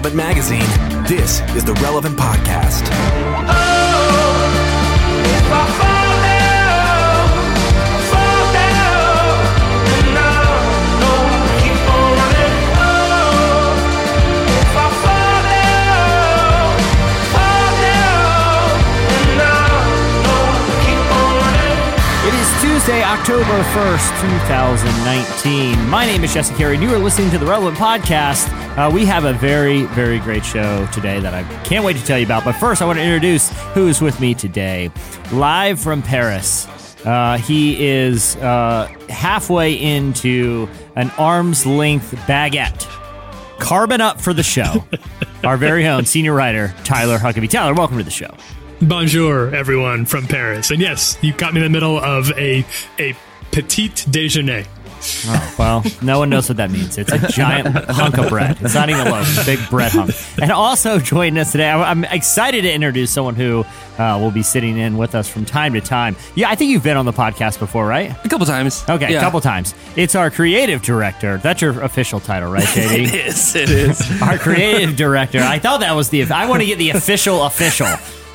Relevant Magazine. This is the Relevant Podcast. October 1st, 2019. My name is Jesse Carey, and you are listening to the Relevant Podcast. Uh, we have a very, very great show today that I can't wait to tell you about. But first, I want to introduce who is with me today. Live from Paris, uh, he is uh, halfway into an arm's length baguette. Carbon up for the show. Our very own senior writer, Tyler Huckabee. Tyler, welcome to the show. Bonjour, everyone from Paris. And yes, you caught me in the middle of a a petite déjeuner. Oh, well, no one knows what that means. It's a giant hunk of bread. It's not even a loaf, big bread hunk. And also joining us today, I'm- I'm excited to introduce someone who uh, will be sitting in with us from time to time. Yeah, I think you've been on the podcast before, right? A couple times. Okay, Yeah. a couple times. It's our creative director. That's your official title, right, JD? It is. It is. our creative director. I thought that was the. I want to get the official official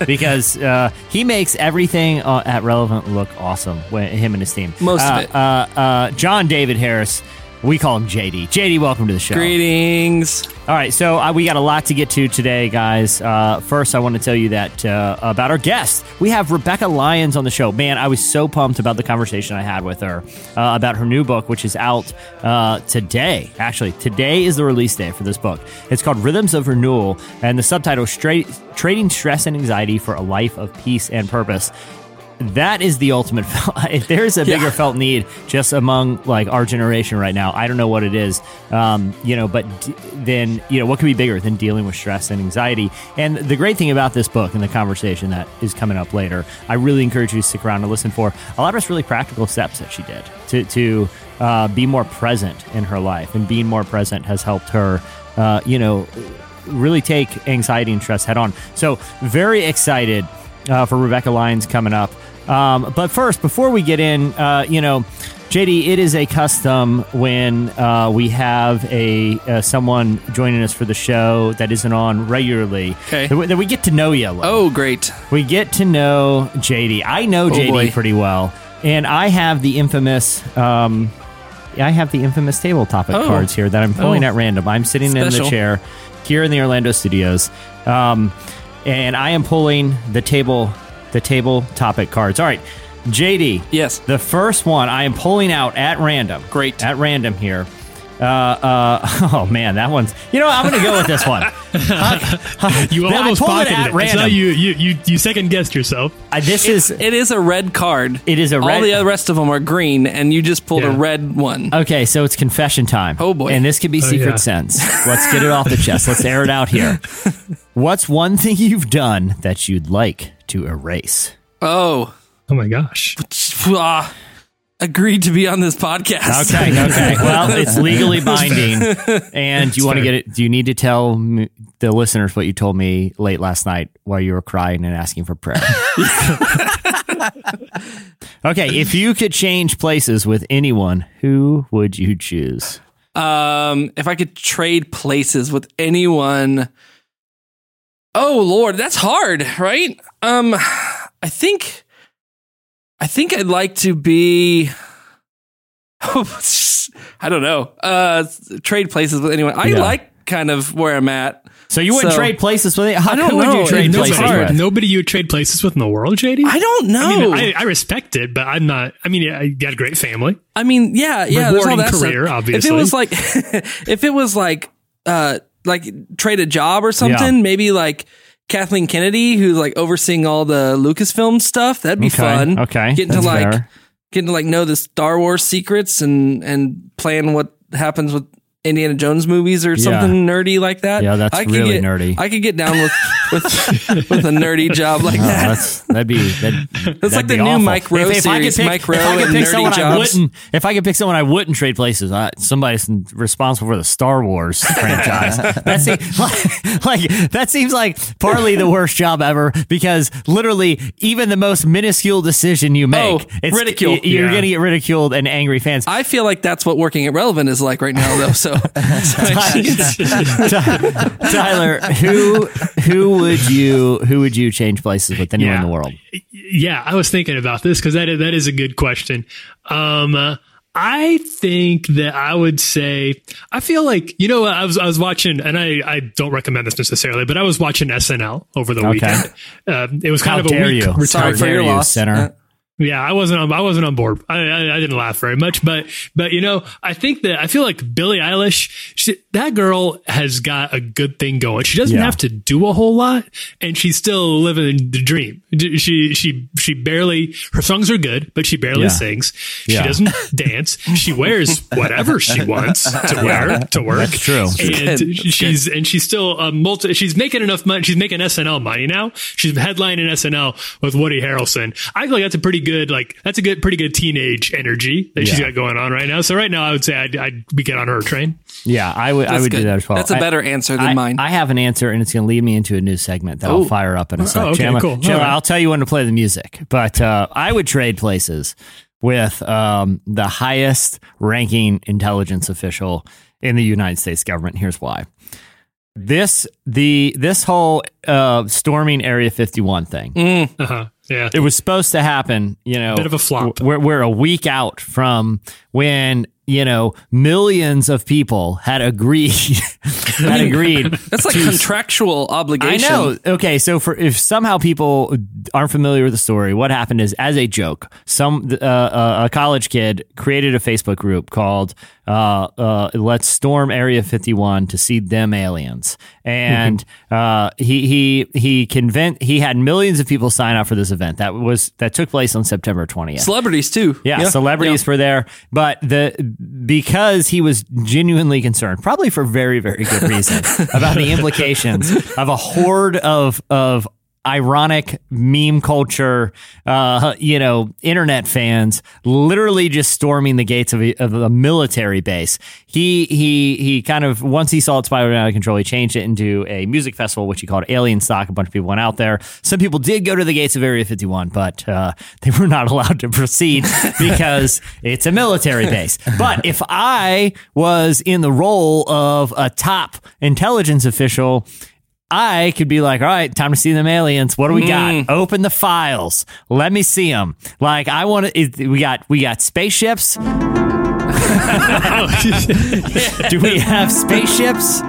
because uh, he makes everything uh, at Relevant look awesome. When him and his team. Most of Uh, it. Uh, uh, John David Harris. We call him JD. JD, welcome to the show. Greetings. All right, so uh, we got a lot to get to today, guys. Uh, first, I want to tell you that uh, about our guest. We have Rebekah Lyons on the show. Man, I was so pumped about the conversation I had with her uh, about her new book, which is out uh, today. Actually, today is the release day for this book. It's called Rhythms of Renewal, and the subtitle is Trading Stress and Anxiety for a Life of Peace and Purpose that is the ultimate if there's a bigger Yeah. felt need just among like our generation right now i don't know what it is um, you know but d- then you know what could be bigger than dealing with stress and anxiety and the great thing about this book and the conversation that is coming up later i really encourage you to stick around and listen for a lot of us really practical steps that she did to, to uh, be more present in her life and being more present has helped her uh, you know really take anxiety and stress head on so very excited uh, for Rebekah Lyons coming up. Um, but first, before we get in, uh, you know, JD, it is a custom when uh, we have a uh, someone joining us for the show that isn't on regularly. Okay. That we, that we get to know you. a little. Oh, great. We get to know JD. I know JD Oh, boy. pretty well, and I have the infamous. Um, I have the infamous table topic Oh. cards here that I'm pulling Oh. at random. I'm sitting in the chair here in the Orlando studios, um, and I am pulling the table the table topic cards. All right, JD. Yes. The first one I am pulling out at random. Great. At random here. Uh, uh, oh man, that one's. You know, what? I'm going to go with this one. You almost pulled it pocketed at it. It's random. not you, you, you, you second guessed yourself. Uh, this is. It is a red card. It is a red. All the rest of them are green, and you just pulled Yeah. a red one. Okay, so it's confession time. Oh, boy. And this could be secret yeah. sense. Let's get it off the chest. Let's air it out here. What's one thing you've done that you'd like to erase? Oh. Oh my gosh. Ah. Agreed to be on this podcast. Okay, okay. Well, it's legally binding, and you want to get it. Do you need to tell the listeners what you told me late last night while you were crying and asking for prayer? okay, if you could change places with anyone, who would you choose? Um, if I could trade places with anyone, oh Lord, that's hard, right? Um, I think, I think I'd like to be. I don't know. Uh, trade places with anyone. I Yeah. like kind of where I'm at. So you wouldn't So- trade places with? How, I don't who would know. you trade Nobody- places Nobody, with? nobody you would trade places with in the world, JD? I don't know. I mean, I, I respect it, but I'm not. I mean, yeah, you got a great family. I mean, yeah, yeah. there's all Rewarding that stuff. career, If obviously. it was like, if it was like, uh, like trade a job or something, Yeah. maybe like Kathleen Kennedy, who's like overseeing all the Lucasfilm stuff. That'd be Okay, fun. okay, getting that's to like fair. getting to like know the Star Wars secrets and and plan what happens with Indiana Jones movies or something nerdy like that. Yeah, that's I could really get- nerdy. I could get down with with with a nerdy job like Oh, that. that's that'd be that'd, that'd like the be new awful. Mike Rowe if, if I could series, pick, Mike Rowe if I could and pick nerdy someone I jobs. wouldn't, if I could pick someone I wouldn't trade places, uh, somebody's responsible for the Star Wars franchise. that seems like, like that seems like partly the worst job ever because literally even the most minuscule decision you make, Oh, ridicule. You're Yeah. gonna get ridiculed and angry fans. I feel like that's what working at Relevant is like right now, though. So Nashville. Tyler, who who would you who would you change places with anyone Yeah. in the world? Yeah, I was thinking about this because that is, that is a good question. Um, uh, I think that I would say I feel like you know I was I was watching and I I don't recommend this necessarily, but I was watching SNL over the Okay. weekend. Um, it was kind How of a dare week you? return. Sorry for dare your you, loss. Center. Yeah, I wasn't on. I wasn't on board. I, I, I didn't laugh very much, but but you know, I think that I feel like Billie Eilish. She, that girl has got a good thing going. She doesn't Yeah. have to do a whole lot, and she's still living the dream. She she she barely. Her songs are good, but she barely Yeah. sings. She Yeah. doesn't dance. She wears whatever she wants to wear to work. That's true. And good. That's she's and she's still a multi. She's making enough money. She's making SNL money now. She's headlining SNL with Woody Harrelson. I feel like that's a pretty good like that's a good pretty good teenage energy that she's got going on right now. So right now, I would say I'd, I'd be get on her train. Yeah, I would I That's would do that as well. That's a better answer than I, mine. I have an answer, and it's going to lead me into a new segment that I'll Oh. fire up in a second. okay, Chandler, cool. Chandler, All right. I'll tell you when to play the music, but uh, I would trade places with um, the highest ranking intelligence official in the United States government. Here's why. This the this whole uh, storming Area 51 thing. Uh-huh. Yeah. It was supposed to happen, you know. Bit of a flop. We're, we're a week out from when, you know, millions of people had agreed, had agreed. That's like contractual obligation. I know. Okay, so for if somehow people aren't familiar with the story, what happened is, as a joke, some uh, uh, a college kid created a Facebook group called uh, uh, "Let's Storm Area 51 to see them aliens," and uh, he he he convinced he had millions of people sign up for this event that was that took place on September 20th. Celebrities too. Yeah, celebrities were there, but the because he was genuinely concerned, probably for very very good reason, about the implications of a horde of of ironic meme culture, uh, you know, internet fans literally just storming the gates of a, of a military base. He he he kind of once he saw it spiraling out of control, he changed it into a music festival, which he called Alienstock. A bunch of people went out there. Some people did go to the gates of Area 51, but uh, they were not allowed to proceed because it's a military base. But if I was in the role of a top intelligence official. I could be like, all right, time to see them aliens. What do we got? Mm. Open the files. Let me see them. Like, I want to. We got we got spaceships. Do we have spaceships?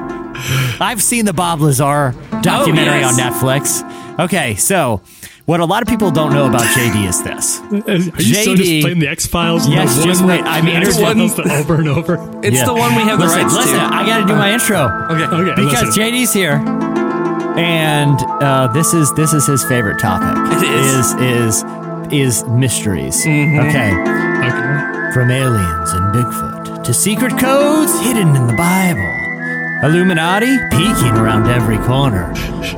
I've seen the Bob Lazar documentary oh, yes. on Netflix. Okay, so what a lot of people don't know about JD is this. Are you still JD just playing the X Files? Yes, just wait. I'm X introducing- Files over and over. It's Yeah. the one we have listen, the rights listen, to. I got to do my intro. okay. Okay, because listen. JD's here, and uh, this is this is his favorite topic. It is. is is, is mysteries. Okay, Okay. from aliens and Bigfoot to secret codes hidden in the Bible, Illuminati peeking around every corner.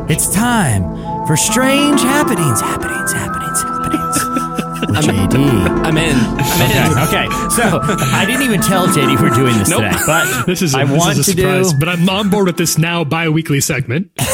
It's time for strange happenings, happenings, happenings, happenings. With JD. I'm in. I'm in. Okay, so I didn't even tell JD we're doing this Nope. today, but This is a, I this want is a to surprise, do but I'm on board with this now bi-weekly segment. so,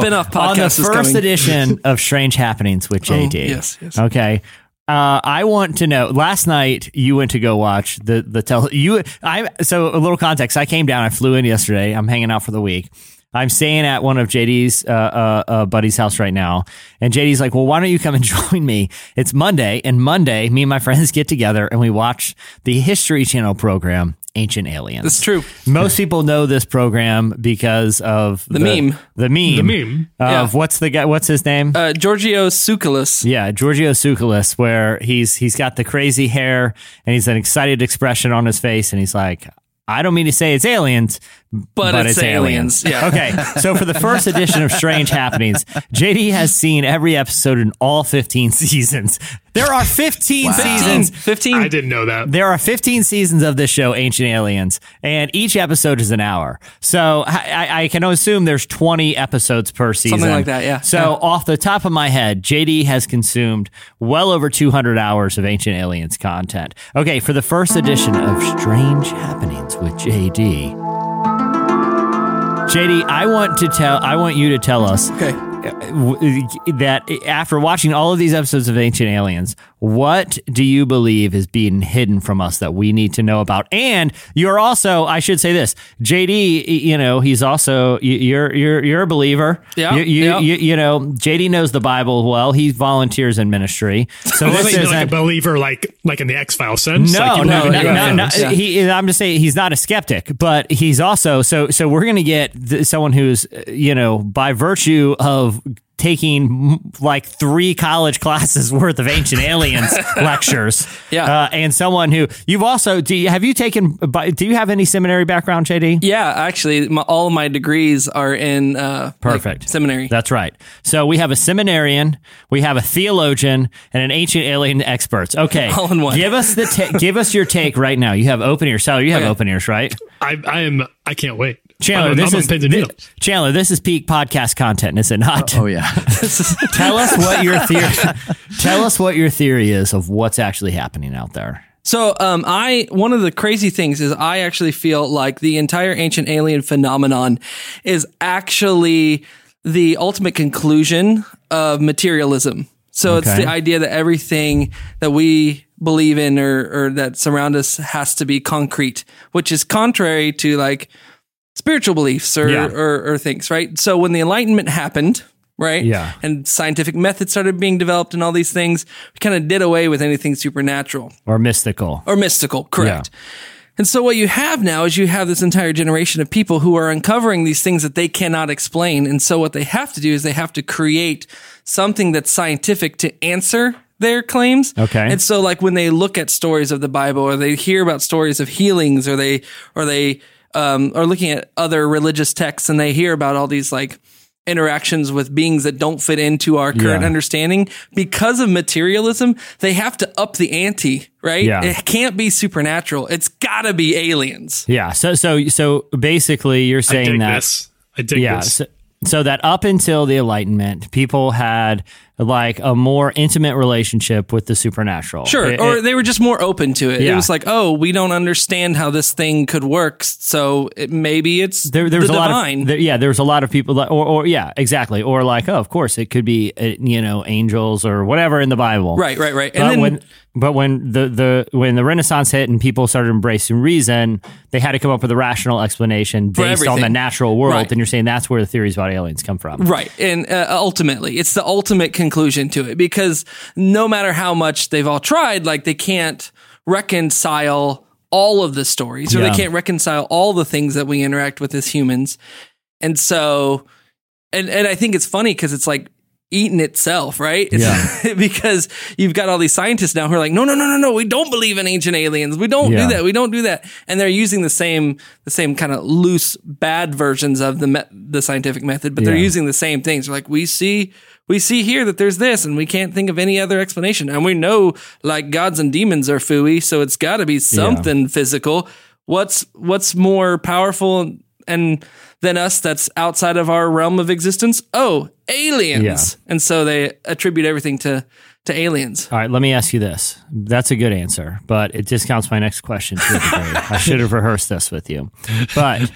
spin-off podcast on the podcast is first coming. edition of Strange Happenings with JD. yes, yes. Okay. Uh, I want to know. Last night you went to go watch the the tele. You I so a little context. I came down. I flew in yesterday. I'm hanging out for the week. I'm staying at one of JD's uh, uh, uh, buddy's house right now, and JD's like, "Well, why don't you come and join me? It's Monday, and Monday, me and my friends get together and we watch the History Channel program, Ancient Aliens." That's true. Most people know this program because of The meme. The meme. The meme. Of Yeah. what's the guy? What's his name? Uh, Giorgio Tsoukalos. yeah, Giorgio Tsoukalos, where he's he's got the crazy hair and he's an excited expression on his face, and he's like, "I don't mean to say it's aliens, But it's aliens, yeah. Okay, so for the first edition of Strange Happenings, JD has seen every episode in all 15 seasons. There are 15 seasons. 15. I didn't know that. There are 15 seasons of this show, Ancient Aliens, and each episode is an hour. So I, I- I can assume there's 20 episodes per season. Something like that, yeah. So Yeah. off the top of my head, JD has consumed well over 200 hours of Ancient Aliens content. Okay, for the first edition of Strange Happenings with JD. JD, I want to tell I want you to tell us Okay. that after watching all of these episodes of Ancient Aliens, what do you believe is being hidden from us that we need to know about? And you're also, I should say this, JD. You know, he's also you're you're you're a believer. Yeah, You, you, yeah. you, you know, JD knows the Bible well. He volunteers in ministry. So this think like a believer, like like in the X File sense. No, like no, no, no, no. Yeah. He, I'm just saying he's not a skeptic, but he's also so. So we're going to get th- someone who's, uh, you know, by virtue of taking mm, like three college classes worth of ancient aliens lectures, Yeah. uh, and someone who you've also do you have you taken? by- Do you have any seminary background, JD? Yeah, actually, my, all of my degrees are in uh, like, Perfect. seminary. That's right. So we have a seminarian, we have a theologian, and an ancient alien experts. Okay, All in one. Give us the ta- give us your take right now. You have open ears. So you have Okay. open ears, right? I, I am. I can't wait. Chandler, I'm, this I'm is on pins and. Chandler. This is peak podcast content, is it not? Oh yeah. Tell us what your theory. tell us what your theory is of what's actually happening out there. So, um, I one of the crazy things is I actually feel like the entire ancient alien phenomenon is actually the ultimate conclusion of materialism. So it's the idea that everything that we believe in or, or that surround us has to be concrete, which is contrary to like spiritual beliefs or, Yeah. or, or things, right? So when the Enlightenment happened, right? Yeah. And scientific methods started being developed and all these things, we kind of did away with anything supernatural Or mystical. or mystical, correct. And so what you have now is you have this entire generation of people who are uncovering these things that they cannot explain. And so what they have to do is they have to create something that's scientific to answer their claims. Okay. And so like when they look at stories of the Bible or they hear about stories of healings or they or they um, are looking at other religious texts and they hear about all these like interactions with beings that don't fit into our current Yeah. understanding because of materialism they have to up the ante right Yeah. it can't be supernatural it's gotta be aliens Yeah. So so so basically, you're I saying dig that. this. I dig Yeah. this. So, so that up until the Enlightenment, people had like a more intimate relationship with the supernatural. sure It- or it- they were just more open to it. It was like oh we don't understand how this thing could work so it, maybe it's there, there was the a lot divine. of there, yeah there was a lot of people that or, or yeah exactly. Or like oh of course it could be uh, you know angels or whatever in the bible. Right right right. And but then when but when the, the when the renaissance hit and people started embracing reason they had to come up with a rational explanation based on the natural world Right. and you're saying that's where the theories about aliens come from. Right. And uh, ultimately, it's the ultimate conclusion to it because no matter how much they've all tried, like they can't reconcile all of the stories or Yeah. they can't reconcile all the things that we interact with as humans. And so, and, and I think it's funny because it's like, eating itself, right? It's, because you've got all these scientists now who are like, no, no, no, no, no, we don't believe in ancient aliens. We don't Yeah. do that. We don't do that. And they're using the same, the same kind of loose, bad versions of the me- the scientific method, but they're using the same things. They're like, we see, we see here that there's this, and we can't think of any other explanation. And we know like gods and demons are fooey, so it's got to be something physical. What's what's more powerful and than us that's outside of our realm of existence? Oh, aliens. Yeah. And so they attribute everything to to aliens. All right, let me ask you this. That's a good answer, but it discounts my next question to a degree. I should have rehearsed this with you. But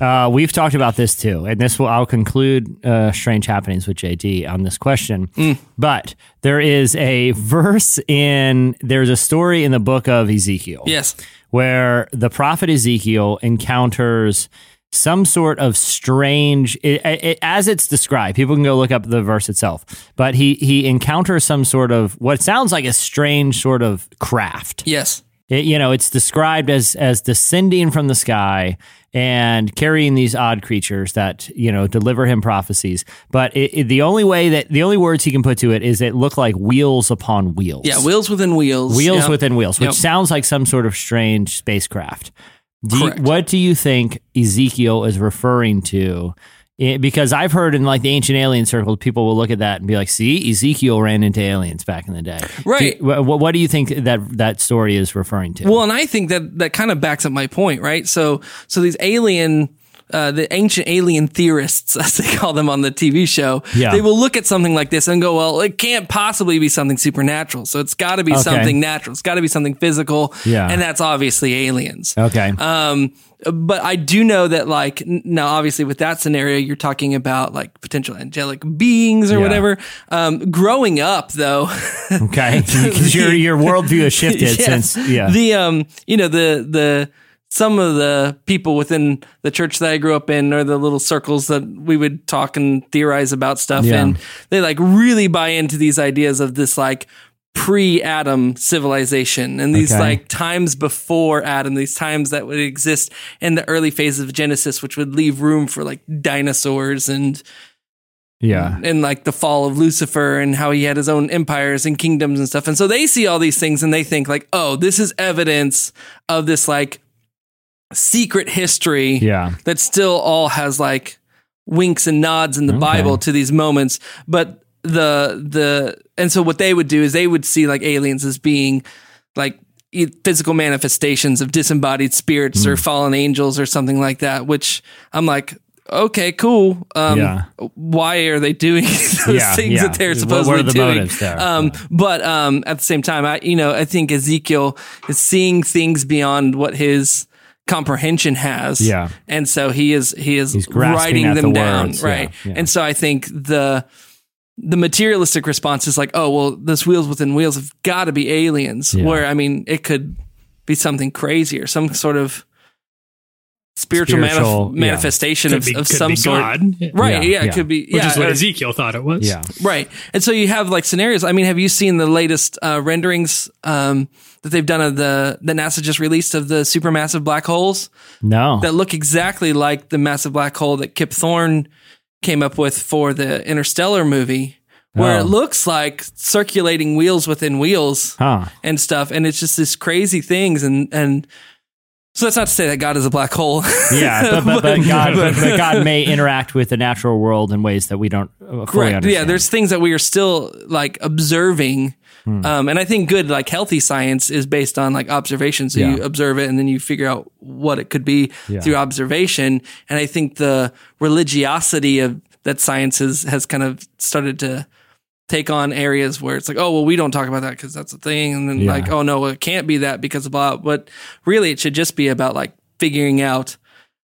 uh, we've talked about this too, and this will I'll conclude uh, strange happenings with JD on this question. But there is a verse in there's a story in the book of Ezekiel Yes. where the prophet Ezekiel encounters some sort of strange it, it, as it's described people can go look up the verse itself but he he encounters some sort of what sounds like a strange sort of craft Yes. It, you know it's described as as descending from the sky and carrying these odd creatures that you know deliver him prophecies but it, it- the only way that the only words he can put to it is it look like wheels upon wheels Yeah. Wheels within wheels. wheels Yep. within wheels, which Yep. sounds like some sort of strange spacecraft. Do you, what do you think Ezekiel is referring to? It- because I've heard in like the ancient alien circles, people will look at that and be like, "See, Ezekiel ran into aliens back in the day." Right. Do what, what do you think that that story is referring to? Well, and I think that that kind of backs up my point, right? So, so these alien uh, the ancient alien theorists, as they call them on the TV show, Yeah. they will look at something like this and go, "Well, it can't possibly be something supernatural. So it's got to be Okay. something natural. It's got to be something physical. Yeah. and that's obviously aliens. Okay. Um, but I do know that, like, now obviously with that scenario, you're talking about like potential angelic beings or Yeah. whatever. Um, growing up, though, okay. Because your your worldview has shifted Yes. since yeah. the um, you know, the the some of the people within the church that I grew up in, or the little circles that we would talk and theorize about stuff Yeah. in, they like really buy into these ideas of this like pre-Adam civilization and these Okay. like times before Adam, these times that would exist in the early phases of Genesis, which would leave room for like dinosaurs and yeah. and like the fall of Lucifer and how he had his own empires and kingdoms and stuff. And so they see all these things and they think like, oh, this is evidence of this like secret history Yeah. that still all has like winks and nods in the Okay. Bible to these moments. But the the and so what they would do is they would see like aliens as being like physical manifestations of disembodied spirits Hmm. or fallen angels or something like that. Which I'm like. Okay, cool. Um, Yeah. Why are they doing those Yeah, things yeah. that they're supposedly the doing? Um, but um, at the same time, I you know I think Ezekiel is seeing things beyond what his comprehension has. Yeah. and so he is he is writing them the down, words. Right? yeah. And so I think the the materialistic response is like, oh well, this wheels within wheels have got to be aliens. Yeah. Where I mean, it could be something crazy or some sort of spiritual, manif- Spiritual, yeah. manifestation Could of, be, of could some be sort. God, Right? Yeah, Yeah, yeah. it could be. which is what Ezekiel thought it was. Yeah. Right. And so you have like scenarios. I mean, have you seen the latest uh, renderings um, that they've done of the that NASA just released of the supermassive black holes No. that look exactly like the massive black hole that Kip Thorne came up with for the Interstellar movie, where Oh. it looks like circulating wheels within wheels huh. and stuff, and it's just this crazy things and and. So that's not to say that God is a black hole. Yeah, but, but, but God, but, but God may interact with the natural world in ways that we don't uh, fully Correct. understand. Yeah, there's things that we are still like observing. Hmm. Um, and I think good, like healthy science is based on like observation. So you observe it and then you figure out what it could be Yeah. through observation. And I think the religiosity of that science has, has kind of started to take on areas where it's like, oh, well, we don't talk about that because that's a thing. And then Yeah. like, oh, no, it can't be that because of blah. But really, it should just be about like figuring out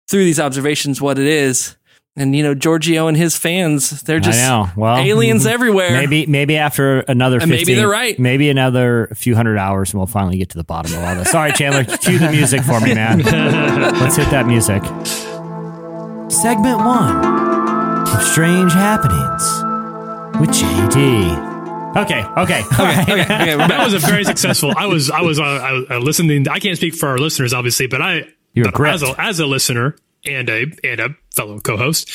through these observations what it is. And, you know, Giorgio and his fans, they're just I know. Well, aliens everywhere. Maybe maybe after another And 15, maybe they're right. Maybe another few hundred hours, and we'll finally get to the bottom of all this. Sorry, Chandler, cue the music for me, man. Let's hit that music. Segment one of Strange Happenings with JD. Okay, okay, okay. okay, okay, that was a very successful. I was, I was, uh, I was uh, listening. I can't speak for our listeners, obviously, but I, You were but as a, as a listener and a and a fellow co-host,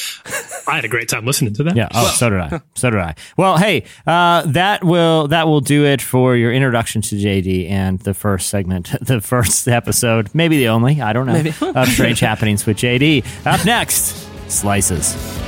I had a great time listening to that. Yeah. Oh, so did I. So did I. Well, hey, uh, that will that will do it for your introduction to JD and the first segment, the first episode, maybe the only. I don't know. Maybe. of Strange Happenings with JD. Up next, slices.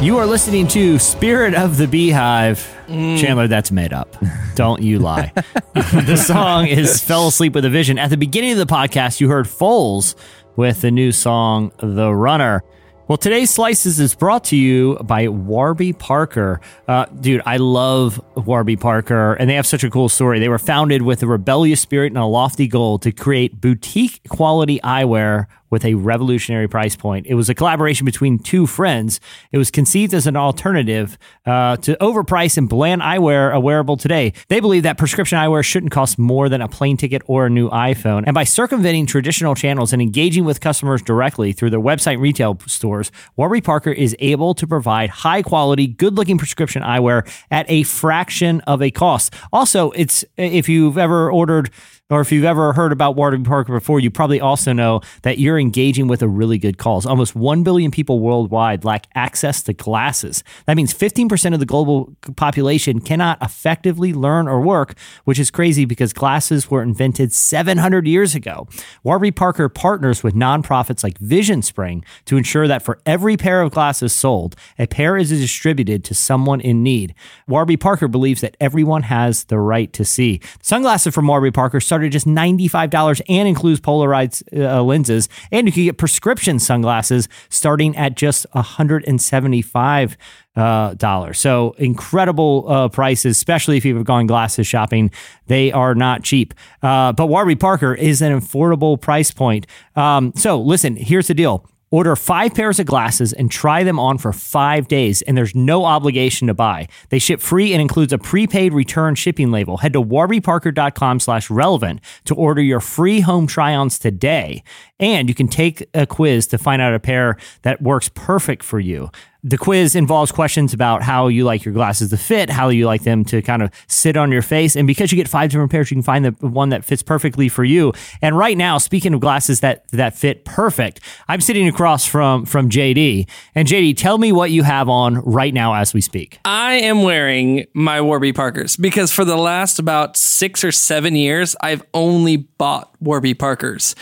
You are listening to Spirit of the Beehive. Chandler, that's made up. Don't you lie. the song is Fell Asleep with a Vision. At the beginning of the podcast, you heard Foals with the new song The Runner. Well, today's Slices is brought to you by Warby Parker. Uh, dude, I love Warby Parker, and they have such a cool story. They were founded with a rebellious spirit and a lofty goal to create boutique quality eyewear with a revolutionary price point. It was a collaboration between two friends. It was conceived as an alternative uh, to overpriced and bland eyewear a wearable today. They believe that prescription eyewear shouldn't cost more than a plane ticket or a new iPhone. And by circumventing traditional channels and engaging with customers directly through their website and retail stores, Warby Parker is able to provide high quality, good looking prescription eyewear at a fraction of a cost. Also, it's if you've ever ordered or if you've ever heard about Warby Parker before, you probably also know that you're engaging with a really good cause. Almost 1 billion people worldwide lack access to glasses. That means 15% of the global population cannot effectively learn or work, which is crazy because glasses were invented 700 years ago. Warby Parker partners with nonprofits like Vision Spring to ensure that for every pair of glasses sold, a pair is distributed to someone in need. Warby Parker believes that everyone has the right to see. Sunglasses from Warby Parker start just $95 and includes polarized uh, lenses, and you can get prescription sunglasses starting at just 175 uh, dollars. So incredible uh, prices, especially if you've gone glasses shopping. They are not cheap. Uh, but Warby Parker is an affordable price point. Um, so listen, here's the deal. Order five pairs of glasses and try them on for five days, and there's no obligation to buy. They ship free and includes a prepaid return shipping label. Head to warbyparker.com slash relevant to order your free home try-ons today. And you can take a quiz to find out a pair that works perfect for you. The quiz involves questions about how you like your glasses to fit, how you like them to kind of sit on your face. And because you get five different pairs, you can find the one that fits perfectly for you. And right now, speaking of glasses that, that fit perfect, I'm sitting across from, from JD. And JD, tell me what you have on right now as we speak. I am wearing my Warby Parkers because for the last about six or seven years, I've only bought Warby Parkers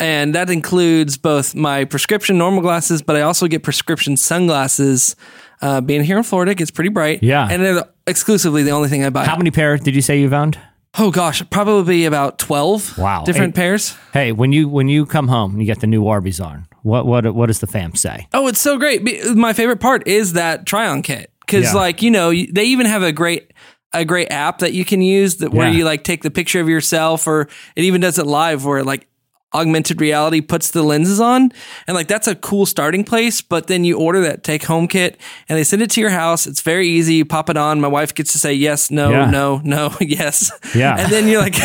and that includes both my prescription normal glasses, but I also get prescription sunglasses. Uh, being here in Florida, it gets pretty bright. Yeah. and they're exclusively the only thing I buy. How many pairs did you say you found? Oh gosh, probably about twelve. Wow. different Hey. pairs. Hey, when you when you come home and you get the new Warbies on, what what what does the fam say? Oh, it's so great. My favorite part is that try-on kit because, Yeah. like, you know, they even have a great a great app that you can use that where Yeah. you like take the picture of yourself, or it even does it live where like augmented reality puts the lenses on and like that's a cool starting place but then you order that take home kit and they send it to your house. It's very easy. You pop it on. My wife gets to say yes no Yeah. no no yes. Yeah. and then you're like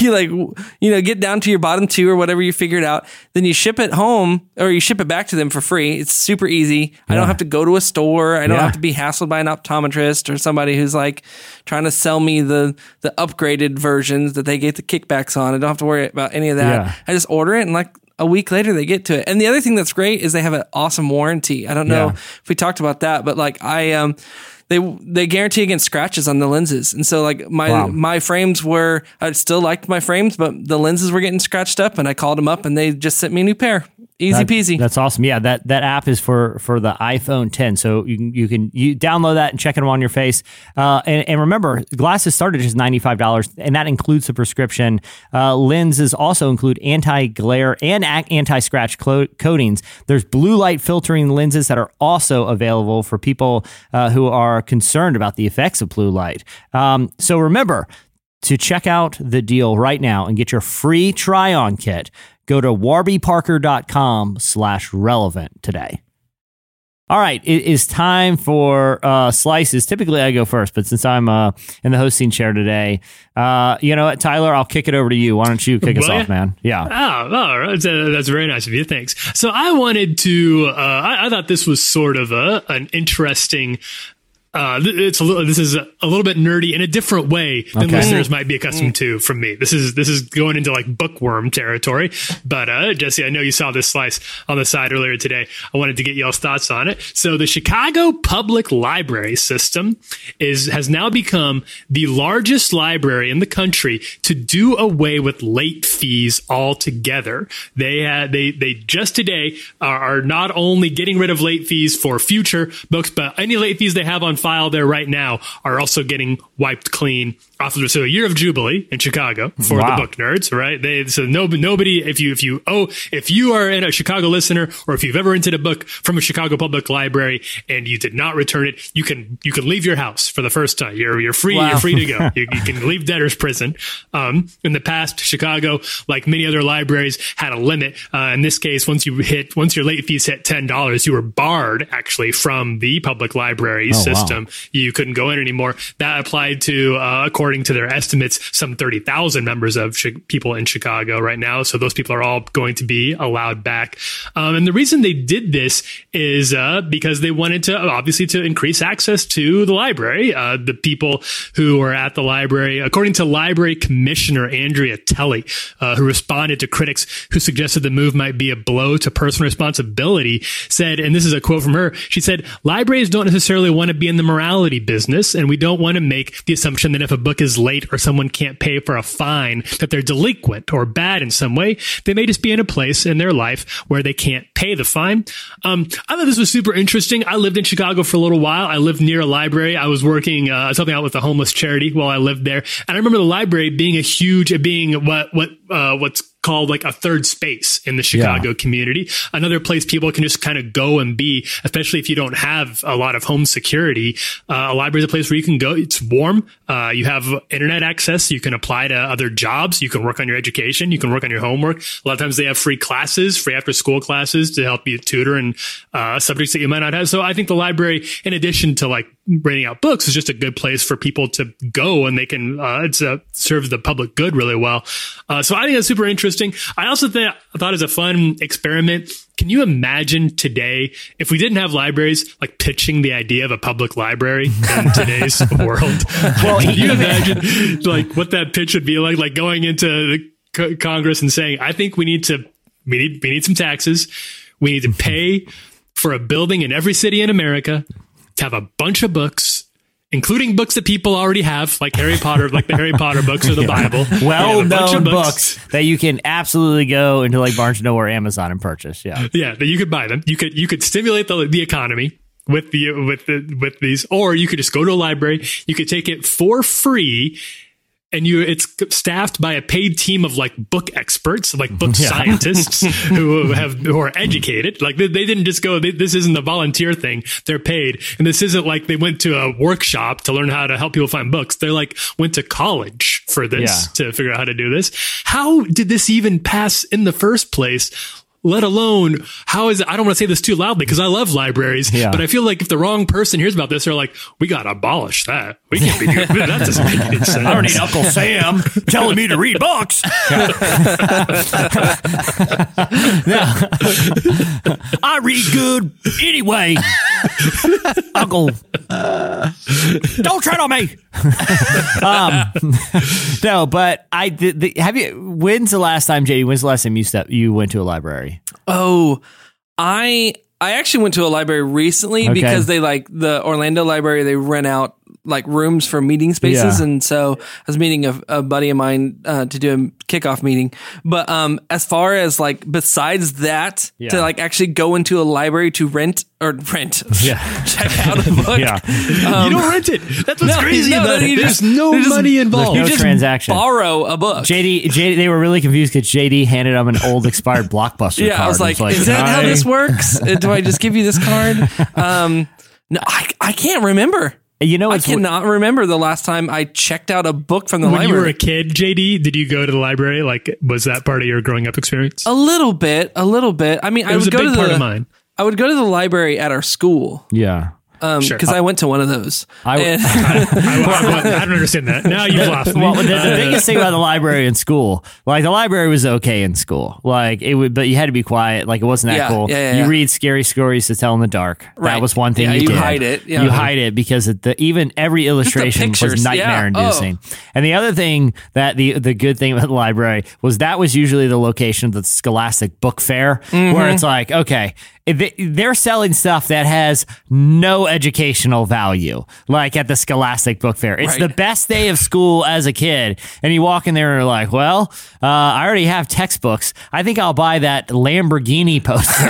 you like you know get down to your bottom two or whatever you figured out. Then you ship it home or you ship it back to them for free. It's super easy. I don't have to go to a store. I don't Yeah. have to be hassled by an optometrist or somebody who's like trying to sell me the the upgraded versions that they get the kickbacks on i don't have to worry about any of that Yeah. i just order it and like a week later they get to it and the other thing that's great is they have an awesome warranty i don't know Yeah. if we talked about that but like i um they they guarantee against scratches on the lenses and so like my Wow. my frames were i still liked my frames but the lenses were getting scratched up and i called them up and they just sent me a new pair easy That- peasy That's awesome. Yeah, that that app is for for the iPhone 10, so you can you can you download that and check it on your face. Uh, and, and remember, glasses start at just ninety five dollars, and that includes the prescription. Uh, lenses also include anti glare and anti scratch clo- coatings. There's blue light filtering lenses that are also available for people uh, who are concerned about the effects of blue light. Um, so remember to check out the deal right now and get your free try-on kit, go to warbyparker.com slash relevant today. All right, it is time for uh, slices. Typically, I go first, but since I'm uh, in the hosting chair today, uh, you know what, Tyler, I'll kick it over to you. Why don't you kick us Will off, man? Yeah. Oh, all right. That's, very nice of you. Thanks. So I wanted to. Uh, I, I thought this was sort of a an interesting. Uh, it's a little, this is a, a little bit nerdy in a different way than Okay. listeners might be accustomed to from me. This is this is going into like bookworm territory. But uh, Jesse, I know you saw this slice on the side earlier today. I wanted to get y'all's thoughts on it. So the Chicago Public Library System is has now become the largest library in the country to do away with late fees altogether. They had they they just today are, are not only getting rid of late fees for future books, but any late fees they have on file there right now are also getting wiped clean off of so a year of jubilee in Chicago for Wow. the book nerds, right? They so no nobody if you if you oh if you are in a Chicago listener or if you've ever rented a book from a Chicago Public Library and you did not return it, you can you can leave your house for the first time. You're you're free. Wow. You're free to go. you, you can leave debtor's prison. Um, in the past, Chicago, like many other libraries, had a limit. Uh, in this case, once you hit once your late fees hit ten dollars, you were barred actually from the public library Oh, wow. You couldn't go in anymore. That applied to, uh, according to their estimates, some 30,000 members of people in Chicago right now. So those people are all going to be allowed back. Um, and the reason they did this is uh, because they wanted to obviously to increase access to the library. Uh, the people who were at the library, according to Library Commissioner Andrea Telli, uh, who responded to critics who suggested the move might be a blow to personal responsibility, said, and this is a quote from her. She said, "Libraries don't necessarily want to be in the morality business, and we don't want to make the assumption that if a book is late or someone can't pay for a fine, that they're delinquent or bad in some way. They may just be in a place in their life where they can't pay the fine." Um, I thought this was super interesting. I lived in Chicago for a little while. I lived near a library. I was working uh, something out with a homeless charity while I lived there, and I remember the library being a huge, being what what uh, what's called like a third space in the Chicago yeah. community. Another place people can just kind of go and be, especially if you don't have a lot of home security. Uh, a library is a place where you can go. It's warm. Uh, you have internet access. You can apply to other jobs. You can work on your education. You can work on your homework. A lot of times they have free classes, free after school classes to help you tutor and uh, subjects that you might not have. So I think the library, in addition to like renting out books, is just a good place for people to go and they can, uh, it's, uh, serve the public good really well. Uh, so I think that's super interesting. I also th- I thought it was a fun experiment. Can you imagine today if we didn't have libraries, like pitching the idea of a public library in today's world? Well, can you imagine like what that pitch would be like? Like going into the Congress and saying, "I think we need to we need we need some taxes. We need to pay for a building in every city in America to have a bunch of books." including books that people already have, like Harry Potter, like the Harry Potter books or the yeah. Bible. Well known books. books. that you can absolutely go into like Barnes and Noble or Amazon and purchase. Yeah, yeah, that you could buy them. You could you could stimulate the the economy with the with the with these, or you could just go to a library. You could take it for free and you it's staffed by a paid team of like book experts like book yeah. scientists who have who are educated. Like they, they didn't just go they, this isn't a volunteer thing. They're paid. And this isn't like they went to a workshop to learn how to help people find books. They're like went to college for this yeah. to figure out how to do this. How did this even pass in the first place let alone how is it? I don't want to say this too loudly because I love libraries, yeah. but I feel like if the wrong person hears about this, they're like, we got to abolish that. We can't be doing that. That doesn't make any sense. I don't need Uncle Sam telling me to read books. I read good anyway. Uncle, don't tread on me. um, no, but I the, have you. When's the last time, JD? When's the last time you step you went to a library? Oh, I I actually went to a library recently okay. because they like the Orlando library. They rent out like rooms for meeting spaces, yeah. and so I was meeting a, a buddy of mine uh, to do a kickoff meeting. But um, as far as like besides that, yeah. to like actually go into a library to rent or rent, yeah. check out a book. yeah, um, you don't rent it. That's what's no, crazy no, about no, it. There's no money involved. no you just transaction. Borrow a book. JD, JD, they were really confused because JD handed them an old expired blockbuster. Yeah, card I was like, was like, is that how this works? Do I just give you this card? Um, no, I, I can't remember. You know, I cannot remember the last time I checked out a book from the when library. When you were a kid, JD, did you go to the library? Like, was that part of your growing up experience? A little bit, a little bit. I mean, it I was would a go big to part the, of mine. I would go to the library at our school. Yeah because um, sure. I went to one of those. I, and, I, I, I, don't understand that. Now you've lost me. Well, the, the biggest thing about the library in school, like the library was okay in school, like it would, but you had to be quiet. Like it wasn't that yeah, cool. Yeah, yeah, you yeah. read scary stories to tell in the dark. Right. That was one thing yeah, you, you did. hide it. You hide it because the even every illustration was nightmare inducing. Oh. And the other thing that the the good thing about the library was that was usually the location of the Scholastic Book Fair, mm-hmm. where it's like, okay, they're selling stuff that has no educational value, like at the Scholastic Book Fair. It's right. the best day of school as a kid. And you walk in there and you're like, well, uh, I already have textbooks. I think I'll buy that Lamborghini poster.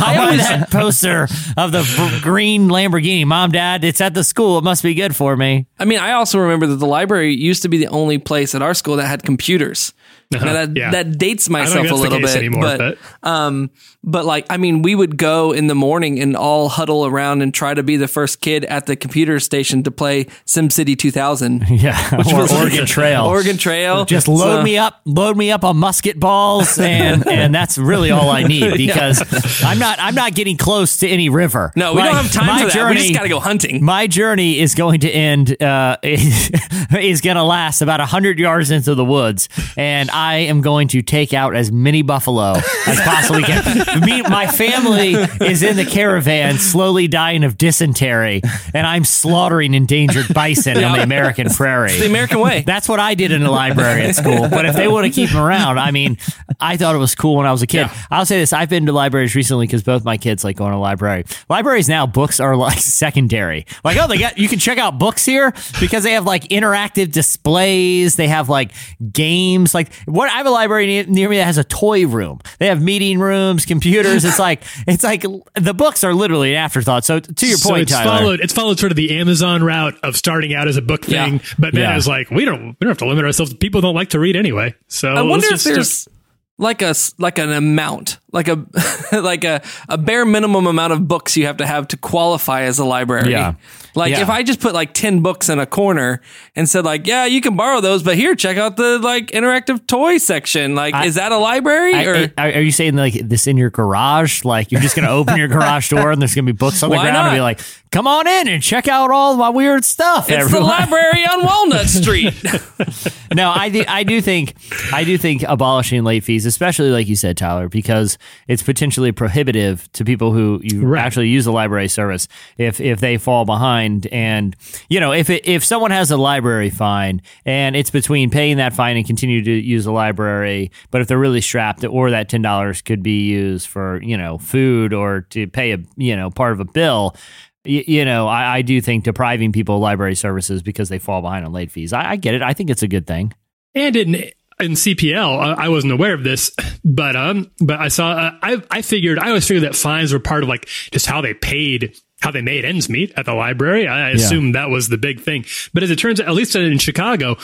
I'll buy that poster of the green Lamborghini. Mom, Dad, it's at the school. It must be good for me. I mean, I also remember that the library used to be the only place at our school that had computers. Uh-huh, Now that yeah. that dates myself a little bit, anymore, but, um, but like I mean, we would go in the morning and all huddle around and try to be the first kid at the computer station to play SimCity 2000. Yeah, Which or was Oregon Trail. Oregon Trail. Just load So- me up, load me up on musket balls, and and that's really all I need because I'm not I'm not getting close to any river. No, we Like, don't have time for that. Journey, we just got to go hunting. My journey is going to end uh, is going to last about hundred yards into the woods, and I am going to take out as many buffalo as possibly can. Me, my family is in the caravan, slowly dying of dysentery, and I'm slaughtering endangered bison on the American prairie. the American way. That's what I did in the library at school. But if they want to keep them around, I mean, I thought it was cool when I was a kid. I'll say this: I've been to libraries recently because both my kids like going to library. Libraries now, books are like secondary. Like, oh, they got you can check out books here because they have like interactive displays. They have like games. Like, what I have a library near, near me that has a toy room. They have meeting rooms, computers. It's like it's like the books are literally an afterthought. So to your so point, it's Tyler. followed it's followed sort of the Amazon route of starting out as a book Yeah. thing, but then Yeah. it's like we don't we don't have to limit ourselves. People don't like to read anyway. So I wonder if let's just- there's like a like an amount, like a like a a bare minimum amount of books you have to have to qualify as a library. Yeah. Like Yeah. if I just put like 10 books in a corner and said like, yeah, you can borrow those, but here check out the like interactive toy section. Like I- is that a library I- or I- are you saying like this in your garage? Like you're just going to open your garage door and there's going to be books on the Why ground and be like, "Come on in and check out all my weird stuff." it's the library on Walnut Street. no, I do, I do think I do think abolishing late fees, especially like you said, Tyler, because it's potentially prohibitive to people who you Right. actually use the library service if if they fall behind and you know if it, if someone has a library fine and it's between paying that fine and continue to use the library, but if they're really strapped, or that ten dollars could be used for you know food or to pay a you know part of a bill. You know, I, I do think depriving people of library services because they fall behind on late fees. I, I get it. I think it's a good thing. and in in CPL, I, I wasn't aware of this, but um, but I saw. Uh, I I figured I always figured that fines were part of like just how they paid. How they made ends meet at the library. I I assumed that was the big thing. But as it turns out, at least in Chicago,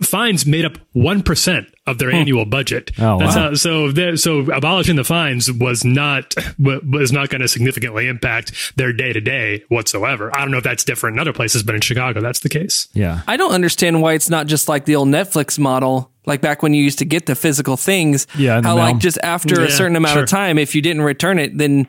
fines made up 1% of their hmm. annual budget. Oh, That's wow. how, so, there- so abolishing the fines was not, was not going to significantly impact their day to day whatsoever. I don't know if that's different in other places, but in Chicago, that's the case. Yeah. I don't understand why it's not just like the old Netflix model, like back when you used to get the physical things. Yeah, how mail. like just after a certain amount sure. of time, if you didn't return it, then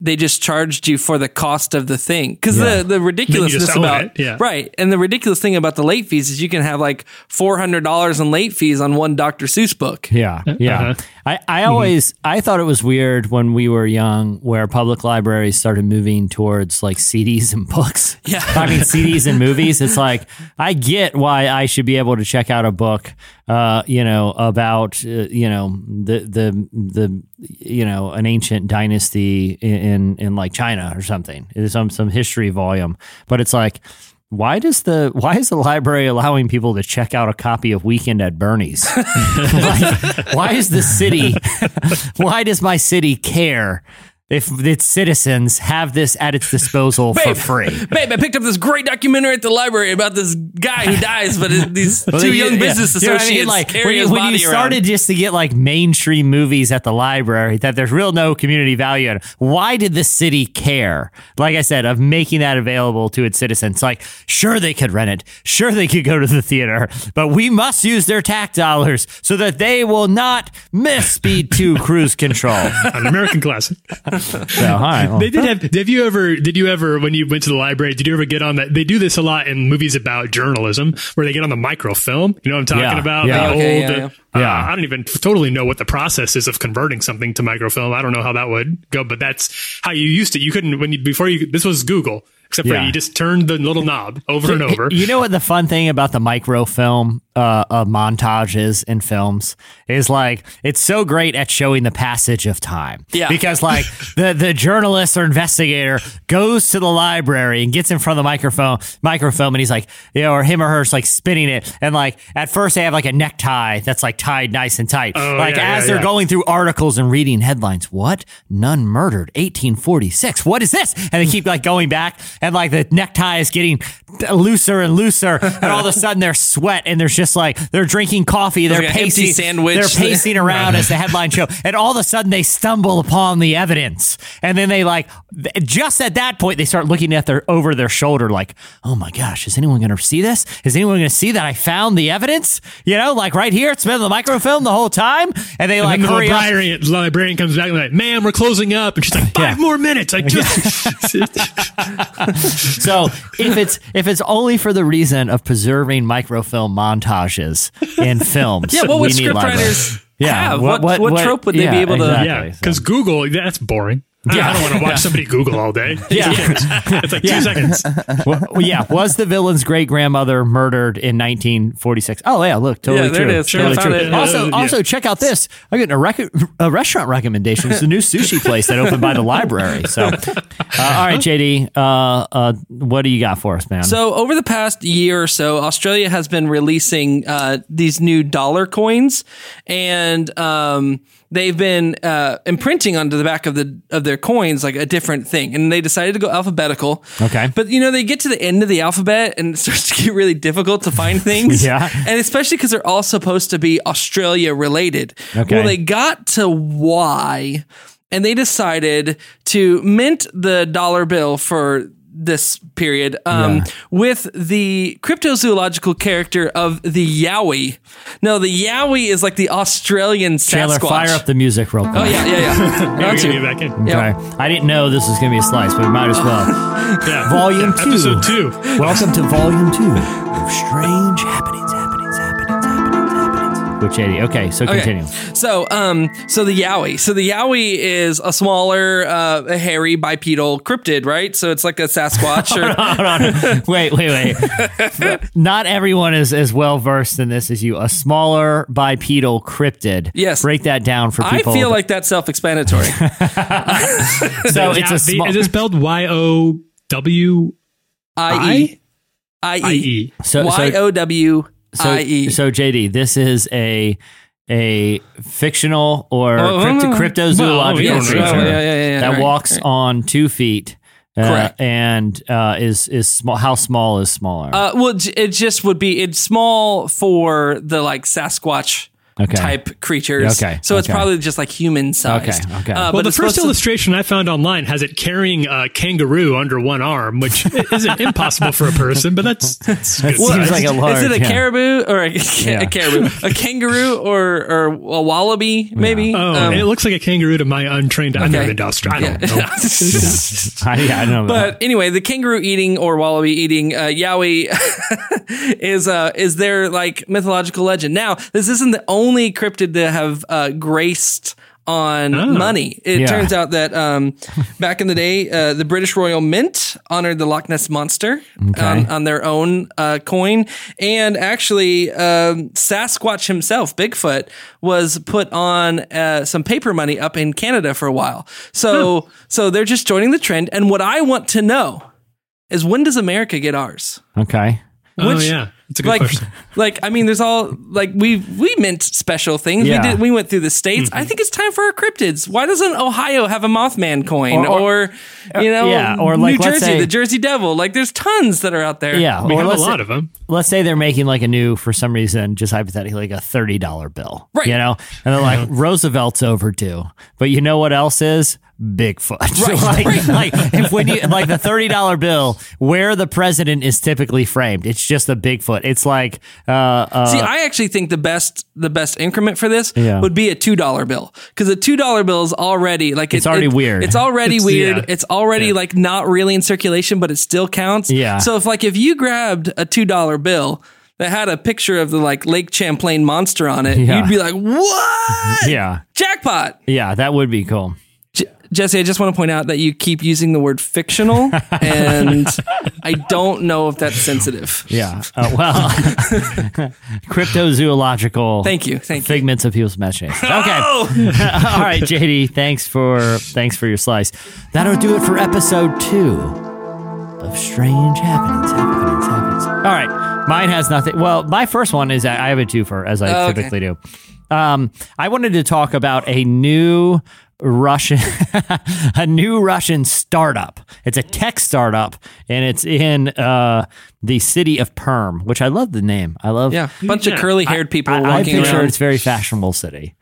they just charged you for the cost of the thing. Because Yeah. the the ridiculousness about it, yeah. right, and the ridiculous thing about the late fees is you can have like four hundred dollars in late fees on one Dr. Seuss book. Yeah, yeah. Uh-huh. I, I always I thought it was weird when we were young, where public libraries started moving towards like CDs and books. Yeah. I mean CDs and movies. It's like I get why I should be able to check out a book, uh, you know, about uh, you know the the the you know an ancient dynasty in in, in like China or something. It's some some history volume, but it's like. Why does the why is the library allowing people to check out a copy of Weekend at Bernie's? why is the city why does my city care if its citizens have this at its disposal for free Babe, I picked up this great documentary at the library about this guy who dies, but these Well, two you- young yeah. business You know I associates mean? Like carry when you, his when you body around. started just to get like mainstream movies at the library that there's real no community value in. it. Why did the city care? Like I said, of making that available to its citizens. Like sure they could rent it, sure they could go to the theater, but we must use their tax dollars so that they will not miss Speed Two Cruise Control. An American classic. So, all right, well, They did have. Have you ever? Did you ever, when you went to the library, did you ever get on that? They do this a lot in movies about journalism, where they get on the microfilm. You know what I'm talking Yeah, about? yeah. The Okay, old. yeah, uh, yeah. uh, I don't even totally know what the process is of converting something to microfilm. I don't know how that would go, but that's how you used to. You couldn't when you before you. This was Google, except for Yeah. you just turned the little knob over and over. You know what the fun thing about the microfilm uh, uh, montages in films is like it's so great at showing the passage of time. Yeah. Because like the the journalist or investigator goes to the library and gets in front of the microphone microfilm and he's like, you know, or him or her's like spinning it and like at first they have like a necktie that's like tied nice and tight. Oh, like yeah, as yeah, they're yeah. going through articles and reading headlines, what nun murdered 1846? What is this? And they keep like going back and like the necktie is getting looser and looser, and all of a sudden there's sweat, and there's just like they're drinking coffee, they're like pacing, sandwich. they're pacing around as the headline show, and all of a sudden they stumble upon the evidence, and then they like just at that point they start looking at their over their shoulder, like, oh my gosh, is anyone going to see this? Is anyone going to see that I found the evidence? You know, like right here, it's been the microfilm the whole time, and they like and then the librarian, librarian comes back and like, "Ma'am, we're closing up," and she's like, five Yeah. more minutes." I just So if it's if it's only for the reason of preserving microfilm montages in films, Yeah, what would we need scriptwriters libraries. have? What- what trope would they be able to- exactly. yeah, So- because Google that's boring. I- Yeah. I don't want to watch somebody Google all day. Yeah. it's like two seconds. well, yeah, was the villain's great grandmother murdered in 1946? Oh yeah, look, totally Yeah, there true. it is. Totally I found true. it. Also, Uh, yeah. also check out this. I'm getting a, rec- a restaurant recommendation. It's a new sushi place that opened by the library. So, uh, all right, JD, uh, uh, what do you got for us, man? So over the past year or so, Australia has been releasing uh, these new dollar coins, and um, they've been uh, imprinting onto the back of the of their coins like a different thing. And they decided to go alphabetical. Okay. but you know they get to the end of the alphabet and it starts to get really difficult to find things. Yeah. and especially because they're all supposed to be Australia related. Okay. Well, they got to Y, and they decided to mint the dollar bill for this period um, Yeah. with the cryptozoological character of the Yowie. No, the Yowie is like the Australian Chandler, Sasquatch. fire up the music real quick. Oh yeah, yeah, yeah. We're Not gonna to. get back in. Yeah. Okay. I didn't know this was going to be a slice, but we might as well. Yeah. Volume two. Episode two. Welcome to Volume two of Strange Happenings, Happenings. Okay, so Okay. continue. So, um, so the Yowie. So the Yowie is a smaller, uh, a hairy bipedal cryptid, right? So it's like a Sasquatch or Hold on. Wait, wait, wait. Not everyone is as well versed in this as you. A smaller bipedal cryptid. Yes. Break that down for people. I people. feel like that's self-explanatory. so. It's a small. Is it spelled Y O W I E I I E? So, Y so, O W so, I E. so JD, this is a a fictional or Oh, crypto, oh, oh. cryptozoological Well, yes, creature oh, yeah, yeah, yeah, yeah, that right, walks right. on two feet. Uh, Correct. and uh, is is small. How small is smaller? Uh, well, it just would be it's small for the like Sasquatch Okay. type creatures. Okay, so it's okay. probably just like human sized. Okay, okay. Uh, Well, but the first supposed to- illustration I found online has it carrying a kangaroo under one arm, which isn't impossible for a person, but that's, that's good Well, seems size. like a large. is it a yeah. caribou or a, Yeah. a caribou, a kangaroo or or a wallaby? Maybe. Oh, Um, it looks like a kangaroo to my untrained. I've never Okay. been to Australia. I yeah. don't know. I, yeah, I know. that. But anyway, the kangaroo eating or wallaby eating uh, Yowie is uh, is their like mythological legend. Now, this isn't the only cryptid to have uh, graced on Oh. money. It Yeah. turns out that um, back in the day, uh, the British Royal Mint honored the Loch Ness monster on, on their own uh, coin, and actually, um, Sasquatch himself, Bigfoot, was put on uh, some paper money up in Canada for a while. So, so they're just joining the trend. And what I want to know is when does America get ours? okay. Oh, Which- yeah. It's a good like, question. like I mean, there's all like we we mint special things. Yeah. We did. We went through the states. Mm-hmm. I think it's time for our cryptids. Why doesn't Ohio have a Mothman coin Or- or, or- you know, yeah, or like, New let's Jersey, say- the Jersey Devil? Like, there's tons that are out there. Yeah. We or have a let's lot say, of them. let's say they're making like a new, for some reason, just hypothetically, like a thirty dollar bill. Right. You know, and they're like Roosevelt's overdue, but you know what else is? Bigfoot. Right, like, like if when you like the thirty dollar bill, where the president is typically framed, it's just a Bigfoot. It's like uh, uh See, I actually think the best the best increment for this Yeah. would be a two dollar bill because a two dollar bill is already like It's already it- weird. It's already It's- weird. yeah. It's already Yeah. like not really in circulation, but it still counts. Yeah. So if like if you grabbed a two dollar bill that had a picture of the like Lake Champlain monster on it, you'd be like, what? yeah, Jackpot. yeah, that would be cool. Jesse, I just want to point out that you keep using the word fictional, and I don't know if that's sensitive. Yeah. Uh, well, cryptozoological. Thank you, thank you. Figments of people's imagination. Okay. All right, JD. Thanks for thanks for your slice. That'll do it for episode two of Strange Happenings. Happenings. Happenings. All right. Mine has nothing. Well, my first one is I have a twofer, as I Oh, okay. typically do. Um, I wanted to talk about a new Russian, a new Russian startup. It's a tech startup, and it's in uh, the city of Perm, which I love the name. I love. Yeah, a bunch of curly haired people I, I walking picture around. it's a very fashionable city.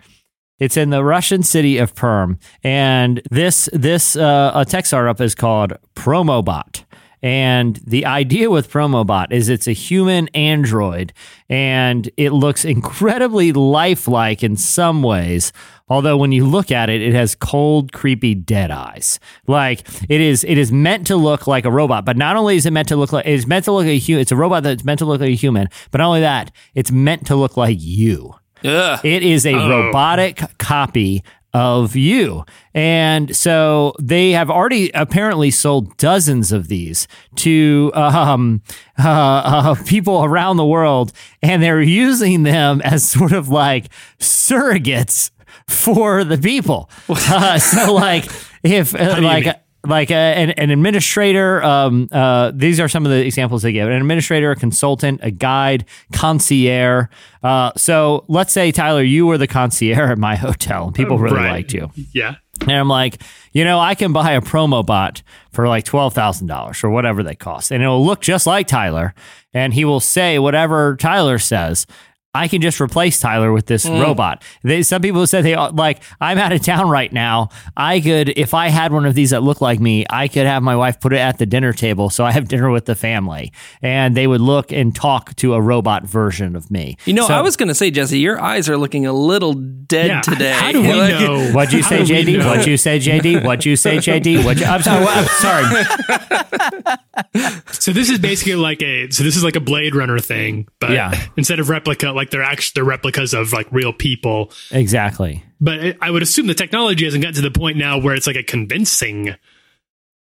It's in the Russian city of Perm, and this this uh, a tech startup is called Promobot. And the idea with Promobot is it's a human android, and it looks incredibly lifelike in some ways. Although when you look at it, it has cold, creepy, dead eyes. Like it is, it is meant to look like a robot. But not only is it meant to look like it's meant to look like a human. It's a robot that's meant to look like a human. But not only that, it's meant to look like you. Ugh. It is a oh. robotic copy of you. And so they have already apparently sold dozens of these to um, uh, uh, people around the world, and they're using them as sort of like surrogates for the people. Uh, so, like, if uh, like? Like a, an, an administrator um, uh, these are some of the examples they give an administrator a consultant a guide concierge uh, so let's say tyler you were the concierge at my hotel and people really Right. liked you Yeah. and i'm like you know i can buy a promo bot for like $12000 or whatever they cost and it'll look just like tyler and he will say whatever tyler says I can just replace Tyler with this mm. robot. They, some people said they like I'm out of town right now. I could, if I had one of these that looked like me, I could have my wife put it at the dinner table, so I have dinner with the family, and they would look and talk to a robot version of me. You know, So- I was going to say, Jesse, your eyes are looking a little dead Yeah. today. How do we Like- know? What'd you say, JD? What'd you say, JD? What'd you say, JD? What'd you, I'm sorry. I'm sorry. So this is basically like a so this is like a Blade Runner thing, but Yeah. instead of replica, like they're actually they're replicas of like real people. Exactly. But I would assume the technology hasn't gotten to the point now where it's like a convincing.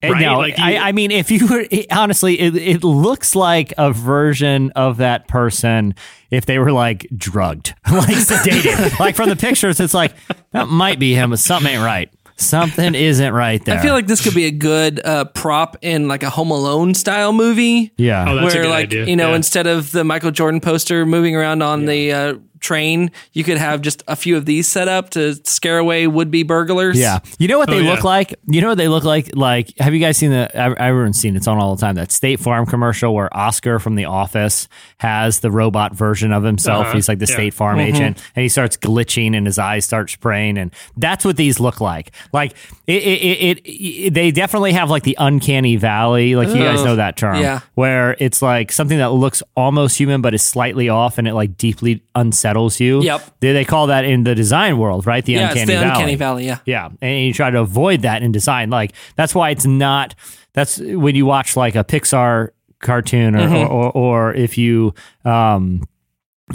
Eh, right? No, Like you- I, I mean, if you were it- honestly, it, it looks like a version of that person if they were like drugged, like sedated. like from the pictures, it's like that might be him, but something ain't right. Something isn't right there. I feel like this could be a good uh, prop in like a Home Alone style movie. yeah, Oh, that's a where good like idea. you know Yeah. instead of the Michael Jordan poster moving around on the uh, train, you could have just a few of these set up to scare away would be burglars. Yeah. You know what they Oh, look yeah. like? You know what they look like? Like, have you guys seen the, everyone's seen it, it's on all the time, that State Farm commercial where Oscar from The Office has the robot version of himself. Uh-huh. He's like the Yeah. State Farm agent and he starts glitching and his eyes start spraying. And that's what these look like. Like, it, it, it, it they definitely have like the uncanny valley. Like, you guys know that term. Yeah. Where it's like something that looks almost human but is slightly off and it like deeply unsettles you. Yep. They, they call that in the design world, right? The yeah, uncanny it's the valley. uncanny valley. Yeah, Yeah, and you try to avoid that in design. Like that's why it's not. That's when you watch like a Pixar cartoon, or Mm-hmm. or, or, or if you. Um,